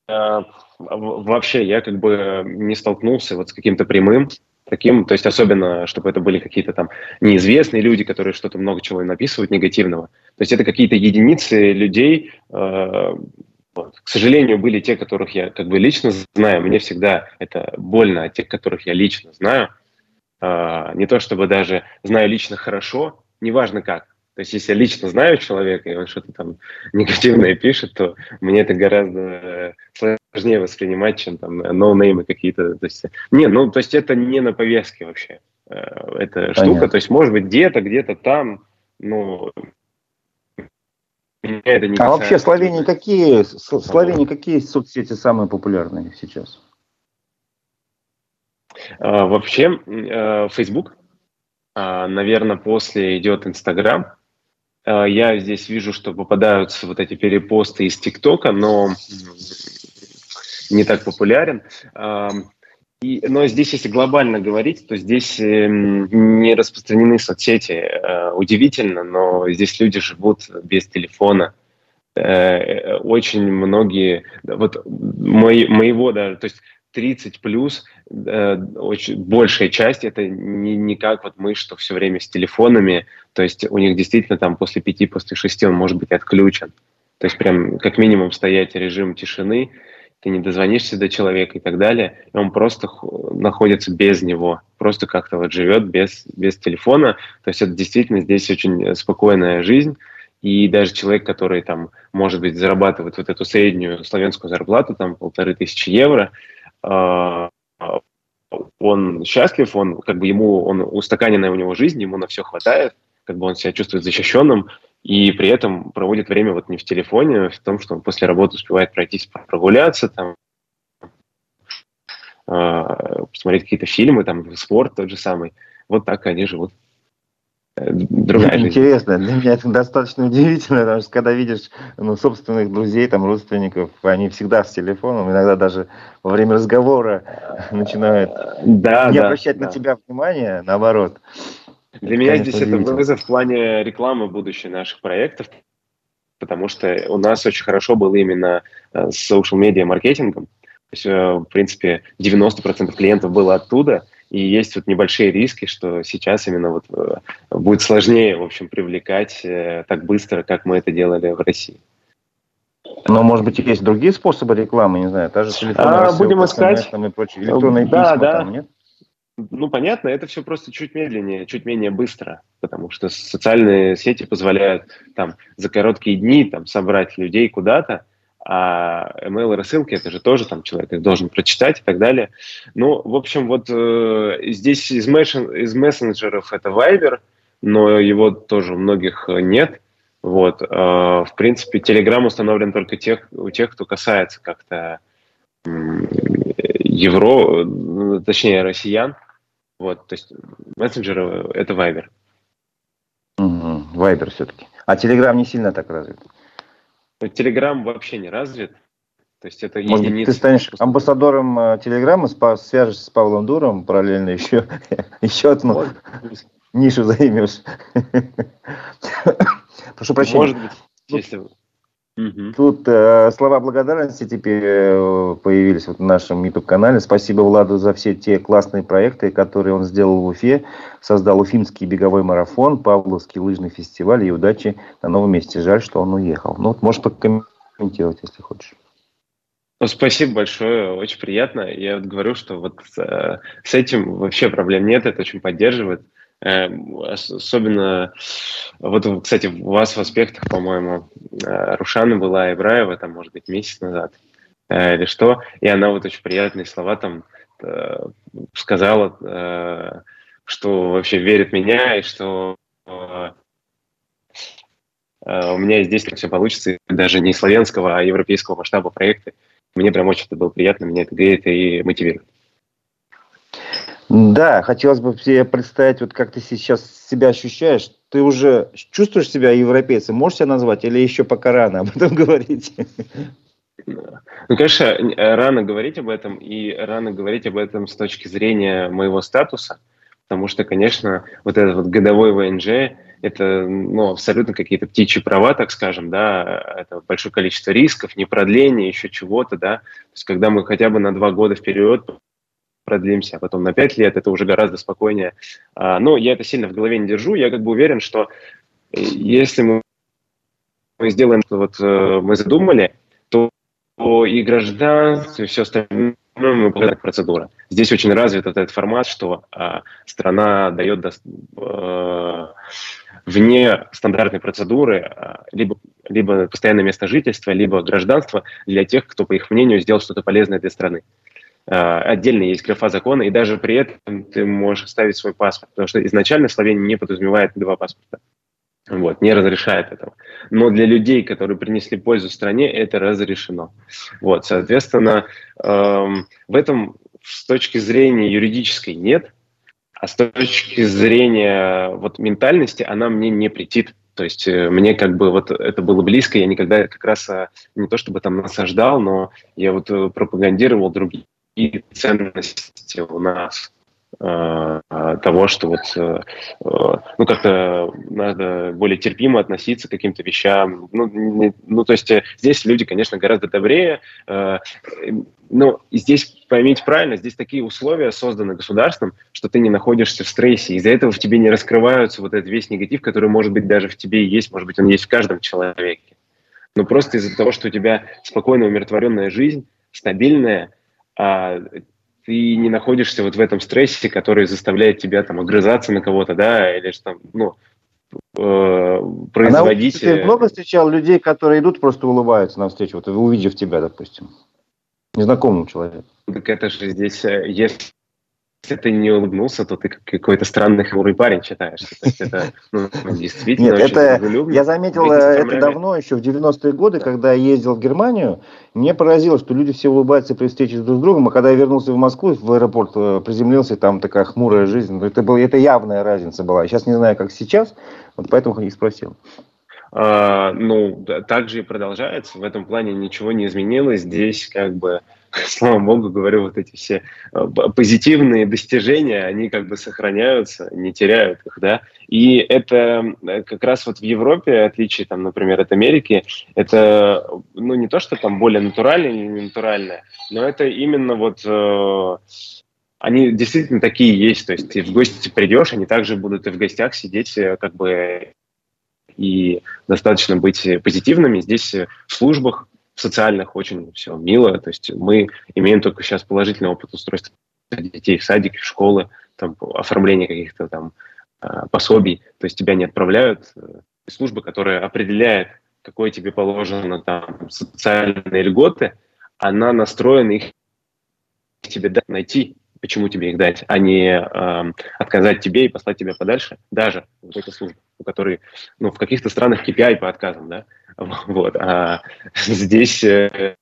э, вообще, я как бы не столкнулся вот с каким-то прямым таким, то есть особенно, чтобы это были какие-то там неизвестные люди, которые что-то много чего написывают негативного. То есть это какие-то единицы людей, э, вот. К сожалению, были те, которых я как бы лично знаю. Мне всегда это больно от тех, которых я лично знаю. А, не то чтобы даже знаю лично хорошо, неважно как. То есть, если я лично знаю человека, и он что-то там негативное пишет, то мне это гораздо сложнее воспринимать, чем там ноунеймы какие-то. То есть, не, ну, то есть это не на повестке вообще. Э, эта штука, то есть, может быть, где-то, где-то там, ну, это не а вообще Словении какие, Словении какие соцсети самые популярные сейчас? А, вообще, э, Facebook, а, наверное, после идет Instagram. А, я здесь вижу, что попадаются вот эти перепосты из ТикТока, но не так популярен. И, но здесь, если глобально говорить, то здесь э, не распространены соцсети. Э, удивительно, но здесь люди живут без телефона. Э, очень многие, вот мои, моего даже, то есть 30 плюс, э, очень, большая часть, это не, не как вот мы, что все время с телефонами, то есть у них действительно там после пяти, после шести он может быть отключен. То есть прям как минимум стоять режим тишины, ты не дозвонишься до человека и так далее, и он просто находится без него, просто как-то вот живет без, без телефона. То есть это действительно здесь очень спокойная жизнь, и даже человек, который там, может быть, зарабатывает вот эту среднюю славянскую зарплату, там полторы тысячи евро, э, он счастлив, он как бы ему, он устаканенная у него жизнь, ему на все хватает, как бы он себя чувствует защищенным, и при этом проводит время вот не в телефоне, а в том, что он после работы успевает пройтись, прогуляться, там, э, посмотреть какие-то фильмы, там, спорт тот же самый. Вот так они живут. Другая Интересно, для меня это достаточно удивительно, потому что когда видишь ну, собственных друзей, там, родственников, они всегда с телефоном, иногда даже во время разговора начинают да, не да, обращать да. на тебя внимания, наоборот. Для меня здесь это вызов в плане рекламы будущей наших проектов, потому что у нас очень хорошо было именно э, с social медиа маркетингом. То есть, э, в принципе, 90% клиентов было оттуда, и есть вот небольшие риски, что сейчас именно вот э, будет сложнее, в общем, привлекать так быстро, как мы это делали в России. Но, может быть, есть другие способы рекламы, не знаю, та же телефонная а, будем искать. и прочее, электронные да, письма да. там, нет? Ну, понятно, это все просто чуть медленнее, чуть менее быстро, потому что социальные сети позволяют там за короткие дни там собрать людей куда-то, а email рассылки это же тоже там человек их должен прочитать и так далее. Ну, в общем, вот э, здесь из, мессен, из мессенджеров это Viber, но его тоже у многих нет. Вот, э, в принципе, Telegram установлен только тех, у тех, кто касается как-то э, евро, точнее россиян. Вот, то есть мессенджеры — это Viber. Угу, Viber все-таки. А Telegram не сильно так развит? Telegram вообще не развит. То есть это Может единица. Ты станешь амбассадором Телеграма, свяжешься с Павлом Дуром, параллельно еще, еще одну нишу займешь. Прошу прощения. Может быть, если Угу. Тут э, слова благодарности теперь э, появились вот в нашем YouTube-канале. Спасибо Владу за все те классные проекты, которые он сделал в Уфе. Создал Уфимский беговой марафон, Павловский лыжный фестиваль и удачи на новом месте. Жаль, что он уехал. Ну вот можешь прокомментировать, если хочешь. Ну, спасибо большое, очень приятно. Я вот говорю, что вот э, с этим вообще проблем нет, это очень поддерживает. Эм, особенно, вот, кстати, у вас в аспектах, по-моему, э, Рушана была Ибраева, там, может быть, месяц назад э, или что, и она вот очень приятные слова там э, сказала, что вообще верит в меня, и что у меня здесь все получится, даже не славянского, а европейского масштаба проекта. Мне прям очень это было приятно, меня это греет и мотивирует. Да, хотелось бы себе представить, вот как ты сейчас себя ощущаешь. Ты уже чувствуешь себя европейцем? Можешь себя назвать или еще пока рано об этом говорить? Ну, конечно, рано говорить об этом, и рано говорить об этом с точки зрения моего статуса, потому что, конечно, вот этот вот годовой ВНЖ – это ну, абсолютно какие-то птичьи права, так скажем, да, это большое количество рисков, не продление, еще чего-то, да, то есть когда мы хотя бы на два года вперед продлимся, а потом на 5 лет, это уже гораздо спокойнее. А, но я это сильно в голове не держу, я как бы уверен, что э, если мы, мы сделаем, что вот э, мы задумали, то и гражданство, и все остальное мы процедура. Здесь очень развит этот формат, что а, страна дает до, а, вне стандартной процедуры а, либо, либо постоянное место жительства, либо гражданство для тех, кто, по их мнению, сделал что-то полезное для страны. А, отдельно есть графа закона, и даже при этом ты можешь оставить свой паспорт, потому что изначально Словения не подразумевает два паспорта. Вот, не разрешает этого. Но для людей, которые принесли пользу стране, это разрешено. Вот, соответственно, эм, в этом с точки зрения юридической нет, а с точки зрения вот ментальности она мне не претит. То есть э, мне как бы вот это было близко, я никогда как раз э, не то чтобы там насаждал, но я вот э, пропагандировал другие ценности у нас Э, того, что вот, э, э, ну, как-то надо более терпимо относиться к каким-то вещам. Ну, не, ну, то есть здесь люди, конечно, гораздо добрее. Но здесь, поймите правильно, здесь такие условия созданы государством, что ты не находишься в стрессе. Из-за этого в тебе не раскрываются вот этот весь негатив, который, может быть, даже в тебе есть, может быть, он есть в каждом человеке. Но просто из-за того, что у тебя спокойная, умиротворенная жизнь, стабильная, а ты не находишься вот в этом стрессе, который заставляет тебя там огрызаться на кого-то, да, или что там, ну, э, производить... А ты много встречал людей, которые идут, просто улыбаются навстречу, вот увидев тебя, допустим, незнакомому человеку? Так это же здесь, э, если если ты не улыбнулся, то ты какой-то странный хмурый парень считаешь. То есть это ну, действительно Нет, это, я заметил э, это давно, еще в 90-е годы, когда я ездил в Германию, мне поразило, что люди все улыбаются при встрече друг с другом, а когда я вернулся в Москву, в аэропорт э, приземлился, там такая хмурая жизнь. Это, было, это явная разница была. Сейчас не знаю, как сейчас, вот поэтому и спросил. А, ну, так же и продолжается. В этом плане ничего не изменилось. Здесь как бы слава богу, говорю, вот эти все э, позитивные достижения, они как бы сохраняются, не теряют их, да. И это э, как раз вот в Европе, отличие, там, например, от Америки, это, ну, не то, что там более натуральное или не натуральное, но это именно вот э, они действительно такие есть. То есть ты в гости придешь, они также будут и в гостях сидеть как бы и достаточно быть позитивными. Здесь в службах социальных очень все мило. То есть мы имеем только сейчас положительный опыт устройства детей в садики, в школы, там, оформления каких-то там а, пособий. То есть тебя не отправляют. Э, служба, которая определяет, какое тебе положено там социальные льготы, она настроена их тебе найти, почему тебе их дать, а не э, отказать тебе и послать тебя подальше. Даже вот эта служба, у которой ну, в каких-то странах KPI по отказам, да, Вот. А здесь э,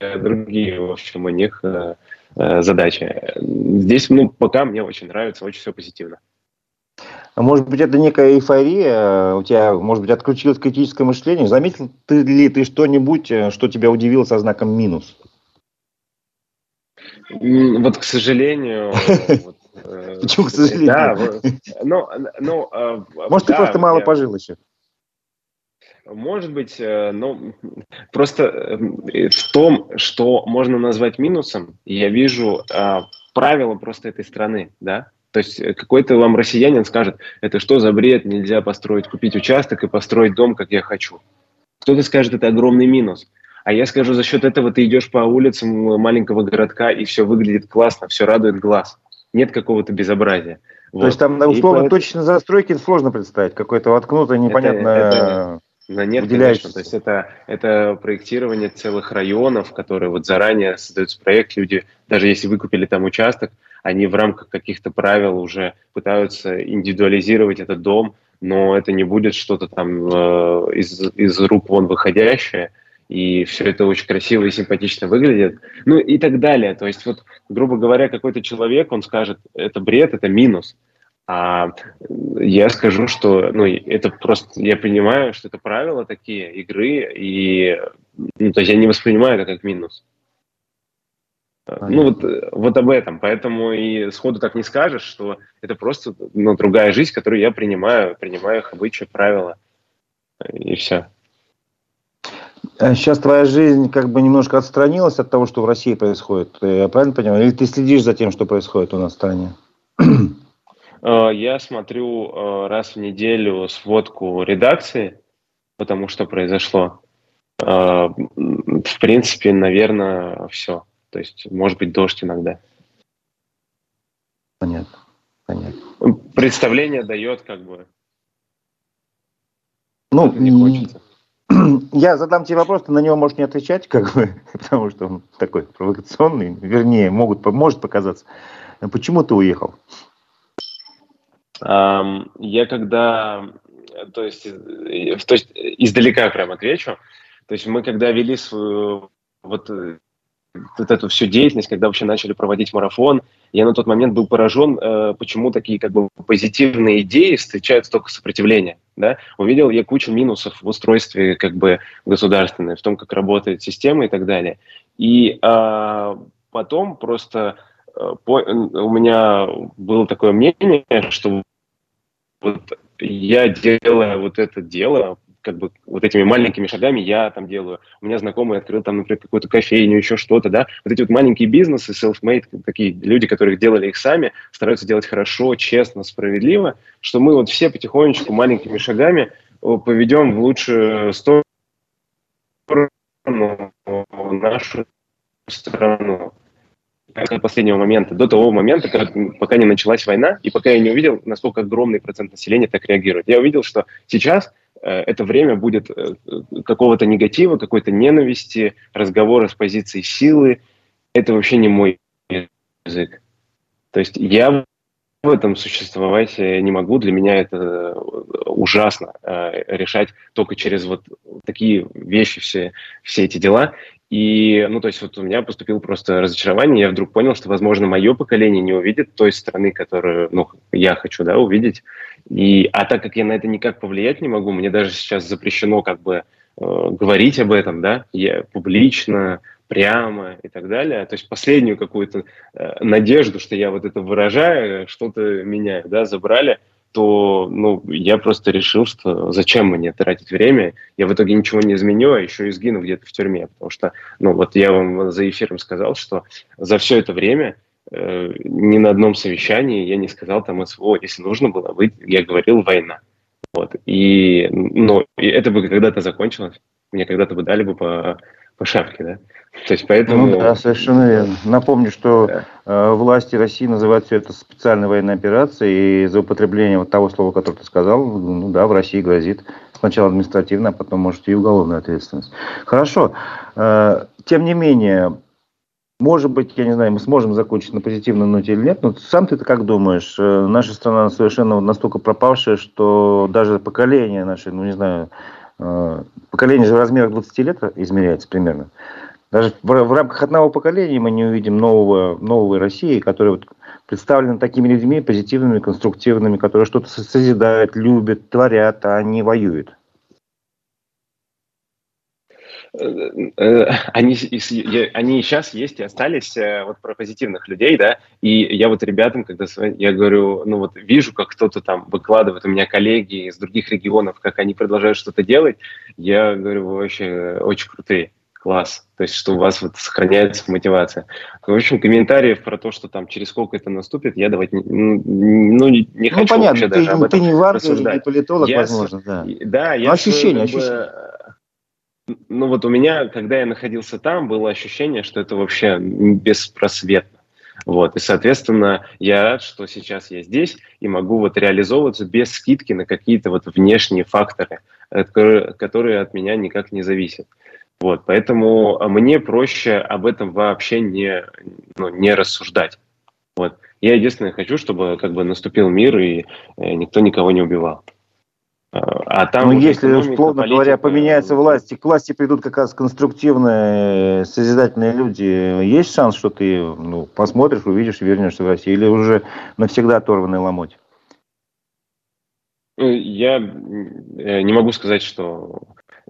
другие, в общем, у них э, э, задачи. Здесь, ну, пока мне очень нравится, очень все позитивно. А может быть, это некая эйфория, у тебя, может быть, отключилось критическое мышление? Заметил ты ли ты что-нибудь, что тебя удивило со знаком минус? Вот, к сожалению... Почему, к сожалению? Да, ну, ну, Может, ты просто мало пожил еще? Может быть, э, но просто э, в том, что можно назвать минусом, я вижу правила просто этой страны, да. То есть э, какой-то вам россиянин скажет, это что за бред, нельзя построить, купить участок и построить дом, как я хочу. Кто-то скажет, это огромный минус. А я скажу, за счет этого ты идешь по улицам маленького городка, и все выглядит классно, все радует глаз. Нет какого-то безобразия. То вот. есть там условно и точно застройки сложно представить, какое-то воткнутое непонятное... Это, это, нет, конечно. То есть это, это проектирование целых районов, которые вот заранее создается проект. Люди, даже если выкупили там участок, они в рамках каких-то правил уже пытаются индивидуализировать этот дом, но это не будет что-то там э, из, из рук вон выходящее, и все это очень красиво и симпатично выглядит, ну и так далее. То есть вот, грубо говоря, какой-то человек, он скажет, это бред, это минус, а я скажу, что ну, это просто, я понимаю, что это правила такие игры, и ну, то есть я не воспринимаю это как минус. Понятно. Ну вот, вот об этом. Поэтому и сходу так не скажешь, что это просто ну, другая жизнь, которую я принимаю, принимаю их обычаи, правила, и все. Сейчас твоя жизнь как бы немножко отстранилась от того, что в России происходит. Я правильно понимаю? Или ты следишь за тем, что происходит у нас в стране? Э, я смотрю э, раз в неделю сводку редакции, потому что произошло. в принципе, наверное, все. То есть, может быть, дождь иногда. Понятно. Понятно. Представление дает как бы. Ну, не хочется. Я задам тебе вопрос, ты на него можешь не отвечать, как бы, потому что он такой провокационный, вернее, могут, может показаться. Почему ты уехал? Um, я когда, то есть, то есть издалека прям отвечу. То есть мы когда вели свою вот вот эту всю деятельность, когда вообще начали проводить марафон, я на тот момент был поражен, э, почему такие как бы позитивные идеи встречают столько сопротивления. Да? Увидел я кучу минусов в устройстве как бы государственной, в том, как работает система и так далее. И э, потом просто э, по, у меня было такое мнение, что вот я делая вот это дело, как бы вот этими маленькими шагами я там делаю. У меня знакомый открыл там, например, какую-то кофейню, еще что-то, да. Вот эти вот маленькие бизнесы, self-made, такие люди, которые делали их сами, стараются делать хорошо, честно, справедливо, что мы вот все потихонечку маленькими шагами поведем в лучшую сторону нашу страну до последнего момента, до того момента, как, пока не началась война, и пока я не увидел, насколько огромный процент населения так реагирует. Я увидел, что сейчас Э, это время будет э, какого-то негатива, какой-то ненависти, разговора с позиции силы. Это вообще не мой язык. То есть я в этом существовать не могу. Для меня это ужасно э, решать только через вот такие вещи, все, все эти дела. И, ну, то есть вот у меня поступило просто разочарование, я вдруг понял, что, возможно, мое поколение не увидит той страны, которую, ну, я хочу, да, увидеть. И, а так как я на это никак повлиять не могу, мне даже сейчас запрещено как бы э, говорить об этом, да, я публично, прямо и так далее. То есть последнюю какую-то э, надежду, что я вот это выражаю, что-то меняю, да, забрали – то ну, я просто решил, что зачем мне тратить время, я в итоге ничего не изменю, а еще и сгину где-то в тюрьме, потому что, ну, вот я вам за эфиром сказал, что за все это время э, ни на одном совещании я не сказал там СВО, если нужно было быть, я говорил война. Вот. И, ну, и это бы когда-то закончилось, мне когда-то бы дали бы по, по шапке, да. То есть поэтому... Ну, да, совершенно верно. Напомню, что да. э, власти России называют все это специальной военной операцией, и за употребление вот того слова, которое ты сказал, ну да, в России грозит сначала административная, а потом, может, и уголовная ответственность. Хорошо. Э, тем не менее, может быть, я не знаю, мы сможем закончить на позитивной ноте или нет, но сам ты как думаешь? Э, наша страна совершенно настолько пропавшая, что даже поколение наше, ну не знаю, поколение же в размерах 20 лет измеряется примерно. Даже в, в рамках одного поколения мы не увидим нового, новой России, которая вот представлена такими людьми, позитивными, конструктивными, которые что-то созидают, любят, творят, а не воюют. Они, они сейчас есть и остались э, вот про позитивных людей, да, и я вот ребятам, когда я говорю, ну вот вижу, как кто-то там выкладывает, у меня коллеги из других регионов, как они продолжают что-то делать, я говорю, вы вообще очень крутые класс. То есть, что у вас вот сохраняется мотивация. В общем, комментариев про то, что там через сколько это наступит, я давать не, ну, ну, не, ну, хочу понятно, вообще ты, даже об этом ты не варвар, не политолог, я, возможно, да. Да, я... Ощущение, ощущение. Ну вот у меня, когда я находился там, было ощущение, что это вообще беспросветно. Вот, и, соответственно, я рад, что сейчас я здесь и могу вот реализовываться без скидки на какие-то вот внешние факторы, которые, от меня никак не зависят. Вот, поэтому а, мне проще об этом вообще не, ну, не рассуждать. Вот. Я единственное хочу, чтобы как бы наступил мир и э, никто никого не убивал. А, там ну, если, условно политика... говоря, поменяется власть, и к власти придут как раз конструктивные, созидательные люди, есть шанс, что ты ну, посмотришь, увидишь и вернешься в Россию? Или уже навсегда оторванный ломоть? Ну, я э, не могу сказать, что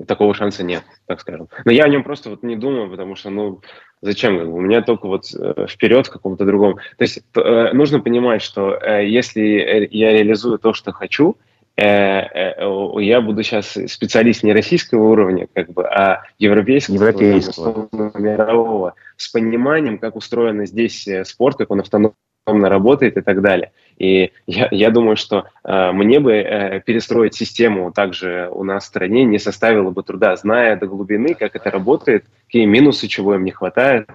такого шанса нет, так скажем. Но я о нем просто вот не думаю, потому что, ну, зачем? У меня только вот э, вперед к какому-то другому. То есть э, нужно понимать, что э, если я реализую то, что хочу, я буду сейчас специалист не российского уровня, как бы, а европейского, европейского. мирового, с пониманием, как устроен здесь спорт, как он автономно работает и так далее. И я, я думаю, что э, мне бы э, перестроить систему также у нас в стране не составило бы труда, зная до глубины, как это работает, какие минусы, чего им не хватает,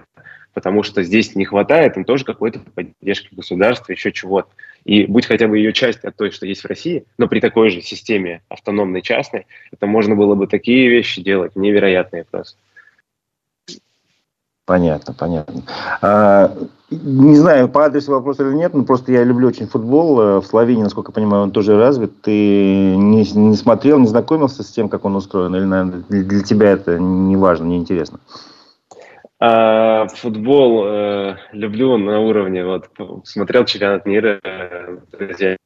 потому что здесь не хватает им тоже какой-то поддержки государства, еще чего-то. И будь хотя бы ее часть от той, что есть в России, но при такой же системе автономной частной, это можно было бы такие вещи делать невероятные просто. Понятно, понятно. А, не знаю, по адресу вопрос или нет, но просто я люблю очень футбол. Э, в Словении, насколько я понимаю, он тоже развит. Ты не, не смотрел, не знакомился с тем, как он устроен? Или, наверное, для тебя это не важно, не интересно? А, футбол э, люблю на уровне. Вот смотрел чемпионат мира, э, друзья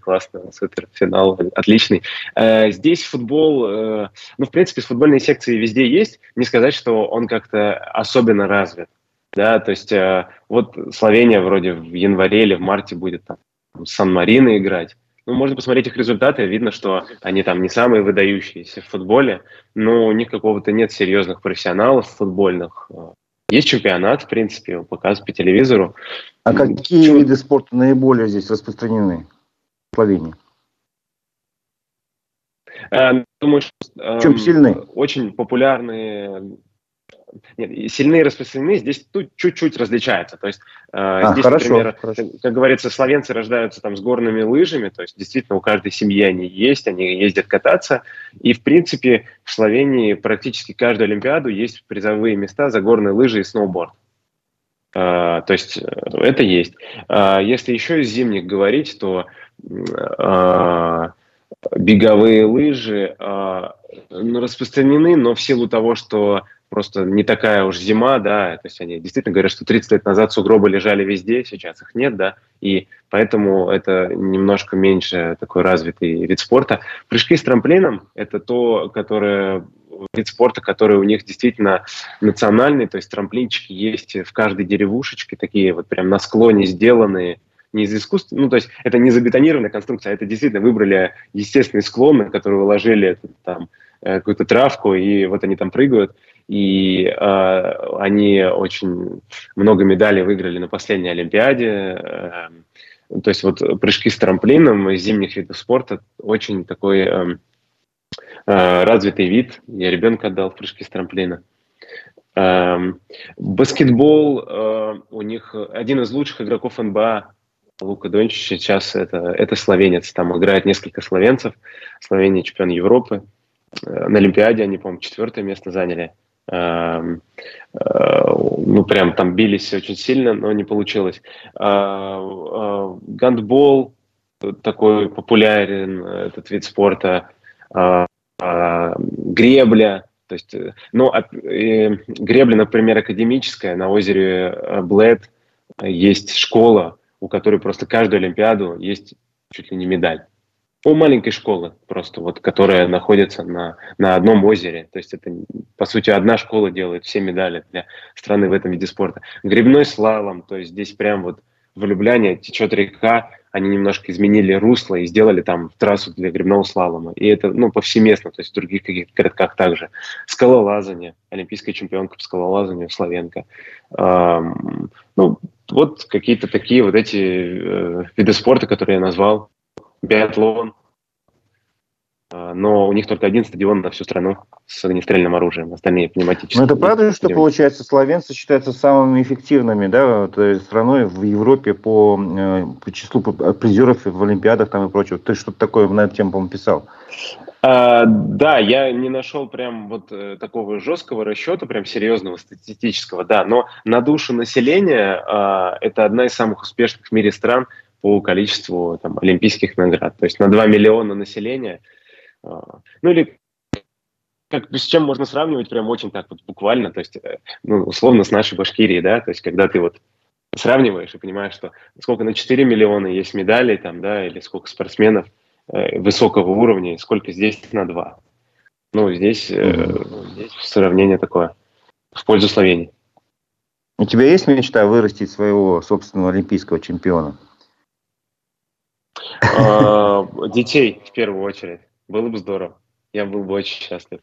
классно, супер, финал, отличный. Э, здесь футбол, э, ну, в принципе, футбольные секции везде есть, не сказать, что он как-то особенно развит, да, то есть э, вот Словения вроде в январе или в марте будет там Сан-Марино играть, ну, можно посмотреть их результаты, видно, что они там не самые выдающиеся в футболе, но у них какого-то нет серьезных профессионалов футбольных. Есть чемпионат, в принципе, показывают по телевизору. А какие Чего? виды спорта наиболее здесь распространены? Словении? Э, думаю, что, в чем эм, сильны? Очень популярные нет, сильные распространены, здесь тут чуть-чуть различается. То есть э, а, здесь, хорошо, например, хорошо. как говорится, словенцы рождаются там с горными лыжами, то есть действительно у каждой семьи они есть, они ездят кататься. И, в принципе, в Словении практически каждую Олимпиаду есть призовые места за горные лыжи и сноуборд. Э, то есть это есть. Э, если еще из зимних говорить, то а, беговые лыжи а, ну, распространены, но в силу того, что просто не такая уж зима, да, то есть они действительно говорят, что 30 лет назад сугробы лежали везде, сейчас их нет, да, и поэтому это немножко меньше такой развитый вид спорта. Прыжки с трамплином – это то, которое вид спорта, который у них действительно национальный, то есть трамплинчики есть в каждой деревушечке, такие вот прям на склоне сделанные, не из искусства, ну, то есть это не забетонированная конструкция, а это действительно выбрали естественный склон, на который выложили там какую-то травку, и вот они там прыгают. И э, они очень много медалей выиграли на последней Олимпиаде. Э, то есть вот прыжки с трамплином из зимних видов спорта очень такой э, э, развитый вид. Я ребенка отдал в прыжки с трамплина. Эм, баскетбол э, у них один из лучших игроков НБА Лука Дончич сейчас это, это словенец. Там играет несколько словенцев. Словения чемпион Европы. Э, на Олимпиаде они, по-моему, четвертое место заняли. Эм, э, ну, прям там бились очень сильно, но не получилось. Э, гандбол такой популярен, этот вид спорта. Гребля, то есть, ну, гребля, например, академическая на озере Блэд есть школа, у которой просто каждую Олимпиаду есть чуть ли не медаль. У маленькой школы просто, вот, которая находится на, на одном озере. То есть это, по сути, одна школа делает все медали для страны в этом виде спорта. Грибной слалом, то есть здесь прям вот в Любляне течет река, они немножко изменили русло и сделали там трассу для грибного слалома. И это, ну, повсеместно, то есть в других каких-то городках также. Скалолазание, олимпийская чемпионка по скалолазанию, Славенко. Эм, ну, вот какие-то такие вот эти э, виды спорта, которые я назвал. Биатлон. Э, но у них только один стадион на всю страну с огнестрельным оружием, остальные пневматические. Ну это правда, что, получается, словенцы считаются самыми эффективными да, страной в Европе по, э, по числу призеров в Олимпиадах там и прочего. Ты что-то такое на эту тему, по-моему, писал. А, да, я не нашел прям вот э, такого жесткого расчета, прям серьезного статистического, да, но на душу населения а, это одна из самых успешных в мире стран по количеству там, олимпийских наград. То есть на 2 миллиона населения, а, ну или как, с чем можно сравнивать прям очень так вот буквально, то есть, э, ну, условно, с нашей Башкирией, да, то есть, когда ты вот сравниваешь и понимаешь, что сколько на 4 миллиона есть медалей там, да, или сколько спортсменов – Э, высокого уровня, сколько здесь на два. Ну, здесь, mm-hmm. здесь сравнение такое в пользу Словении. У тебя есть мечта вырастить своего собственного олимпийского чемпиона? А, детей в первую очередь. Было бы здорово. Я был бы очень счастлив.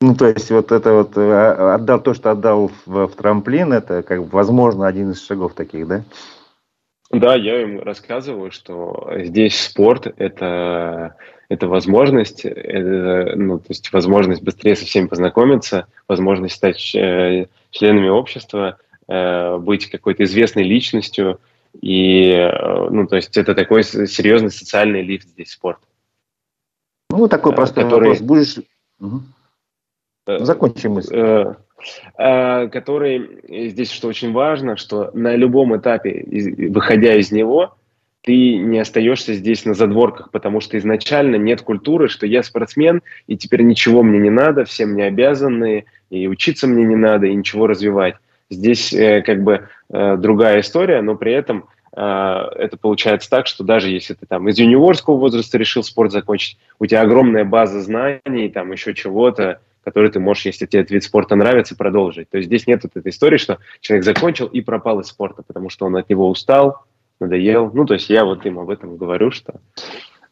Ну, то есть, вот это вот э, отдал то, что отдал в, в трамплин, это как бы, возможно, один из шагов таких, да? Да, я им рассказываю, что здесь спорт – это, это возможность, это, ну, то есть возможность быстрее со всеми познакомиться, возможность стать э, членами общества, э, быть какой-то известной личностью. И, э, ну, то есть это такой серьезный социальный лифт здесь спорт. Ну, такой простой который... вопрос. Будешь... Угу. Закончим мысль. Э, который здесь, что очень важно, что на любом этапе, выходя из него, ты не остаешься здесь на задворках, потому что изначально нет культуры, что я спортсмен, и теперь ничего мне не надо, все мне обязаны, и учиться мне не надо, и ничего развивать. Здесь э, как бы э, другая история, но при этом э, это получается так, что даже если ты там из юниорского возраста решил спорт закончить, у тебя огромная база знаний, там еще чего-то, который ты можешь, если тебе этот вид спорта нравится, продолжить. То есть здесь нет вот этой истории, что человек закончил и пропал из спорта, потому что он от него устал, надоел. Ну, то есть я вот им об этом говорю, что...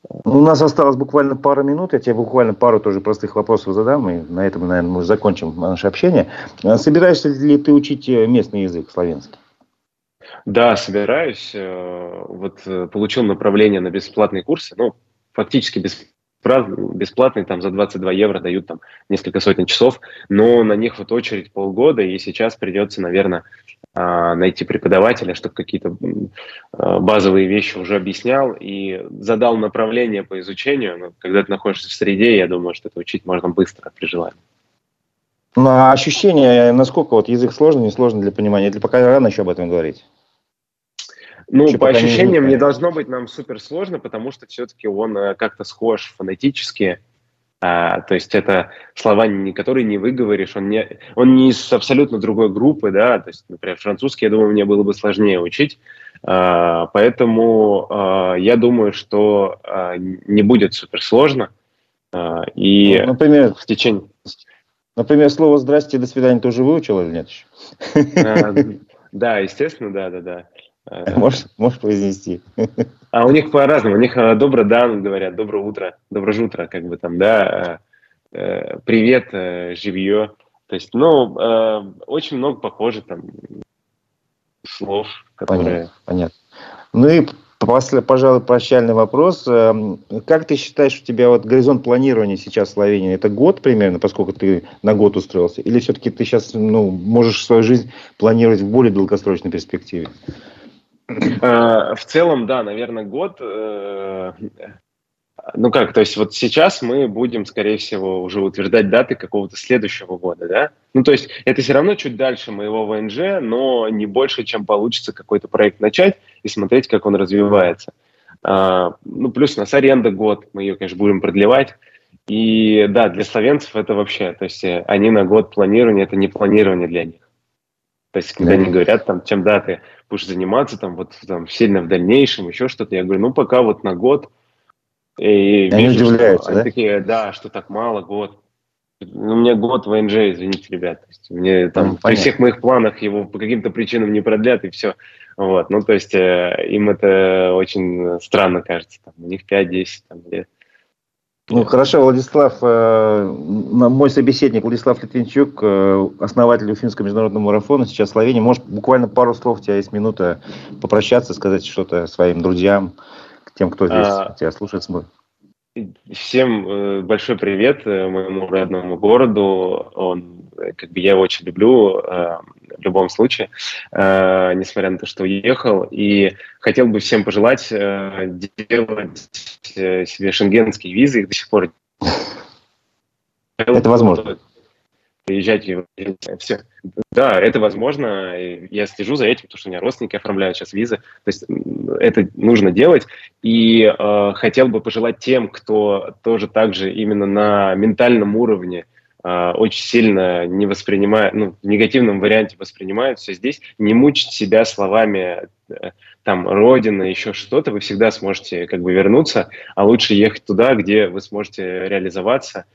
У нас осталось буквально пару минут, я тебе буквально пару тоже простых вопросов задам, и на этом, наверное, мы закончим наше общение. А собираешься ли ты учить э, местный язык, славянский? Да, собираюсь. Э, вот э, получил направление на бесплатные курсы, ну, фактически бесплатные там за 22 евро дают там несколько сотен часов, но на них вот очередь полгода, и сейчас придется, наверное, найти преподавателя, чтобы какие-то а, базовые вещи уже объяснял и задал направление по изучению. Но когда ты находишься в среде, я думаю, что это учить можно быстро при желании. Ну, а ощущение, насколько вот язык сложный, не сложный для понимания? Или пока рано еще об этом говорить? Ну, Еще по ощущениям не, не должно быть нам супер сложно, потому что все-таки он э, как-то схож фонетически. А, то есть это слова, которые не выговоришь, он не, он не из абсолютно другой группы, да, то есть, например, французский, я думаю, мне было бы сложнее учить, а, поэтому а, я думаю, что а, не будет супер сложно, а, и ну, например, в течение... Например, слово «здрасте» «до свидания» тоже выучил или нет еще? А, да, естественно, да, да, да. Можешь, можешь произнести. А у них по-разному. У них э, доброе дан, говорят, доброе утро, доброе утро, как бы там, да, э, привет, живье. То есть, ну, очень много похоже там слов, которые... Понятно, понятно. Ну и После, пожалуй, прощальный вопрос. Эм, как ты считаешь, у тебя вот горизонт планирования сейчас в Словении? Это год примерно, поскольку ты на год устроился? Или все-таки ты сейчас ну, можешь свою жизнь планировать в более долгосрочной перспективе? Э, в целом, да, наверное, год. Э, ну как, то есть вот сейчас мы будем, скорее всего, уже утверждать даты какого-то следующего года, да? Ну то есть это все равно чуть дальше моего ВНЖ, но не больше, чем получится какой-то проект начать и смотреть, как он развивается. А, ну плюс у нас аренда год, мы ее, конечно, будем продлевать. И да, для словенцев это вообще, то есть э, они на год планирования, это не планирование для них. То есть, когда они говорят, там, чем да, ты будешь заниматься, там, вот, там, сильно в дальнейшем, еще что-то, я говорю, ну, пока вот на год. И они вижу, удивляются, что, да? Они такие, да, что так мало, год. Ну, у меня год ВНЖ, извините, ребят. То есть, мне там ну, при всех моих планах его по каким-то причинам не продлят, и все. Вот, ну, то есть, э, им это очень странно кажется. Там, у них 5-10 там, лет. Ну, хорошо, Владислав, э, мой собеседник Владислав Литвинчук, э, основатель Уфимского международного марафона, сейчас в Словении. Может, буквально пару слов, у тебя есть минута попрощаться, сказать что-то своим друзьям, тем, кто здесь а... тебя слушает. Всем э, большой привет моему родному городу. Он как бы я его очень люблю э, в любом случае, э, несмотря на то, что уехал. И хотел бы всем пожелать э, делать себе шенгенские визы, их до сих пор это возможно. Приезжать все. Да, это возможно. Я слежу за этим, потому что у меня родственники оформляют сейчас визы. То есть это нужно делать. И э, хотел бы пожелать тем, кто тоже так же именно на ментальном уровне очень сильно не воспринимает, ну, в негативном варианте воспринимают все здесь, не мучить себя словами э, там родина, еще что-то, вы всегда сможете как бы вернуться, а лучше ехать туда, где вы сможете реализоваться.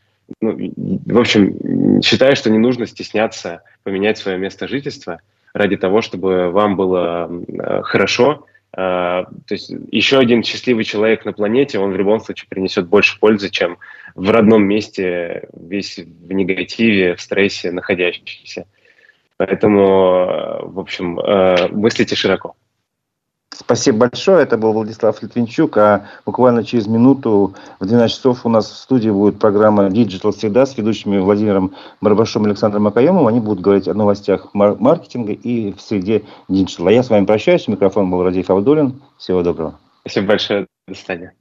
Ну, в общем, считаю, что не нужно стесняться поменять свое место жительства ради того, чтобы вам было э, хорошо, а, то есть еще один счастливый человек на планете, он в любом случае принесет больше пользы, чем в родном месте, весь в негативе, в стрессе находящийся. Поэтому, в общем, э, мыслите широко. Спасибо большое. Это был Владислав Литвинчук. А буквально через минуту в 12 часов у нас в студии будет программа Digital всегда с ведущими Владимиром Барбашом и Александром Макаемовым. Они будут говорить о новостях маркетинга и в среде Digital. Я с вами прощаюсь. Микрофон был Радий Фавдулин. Всего доброго. Спасибо большое. До свидания.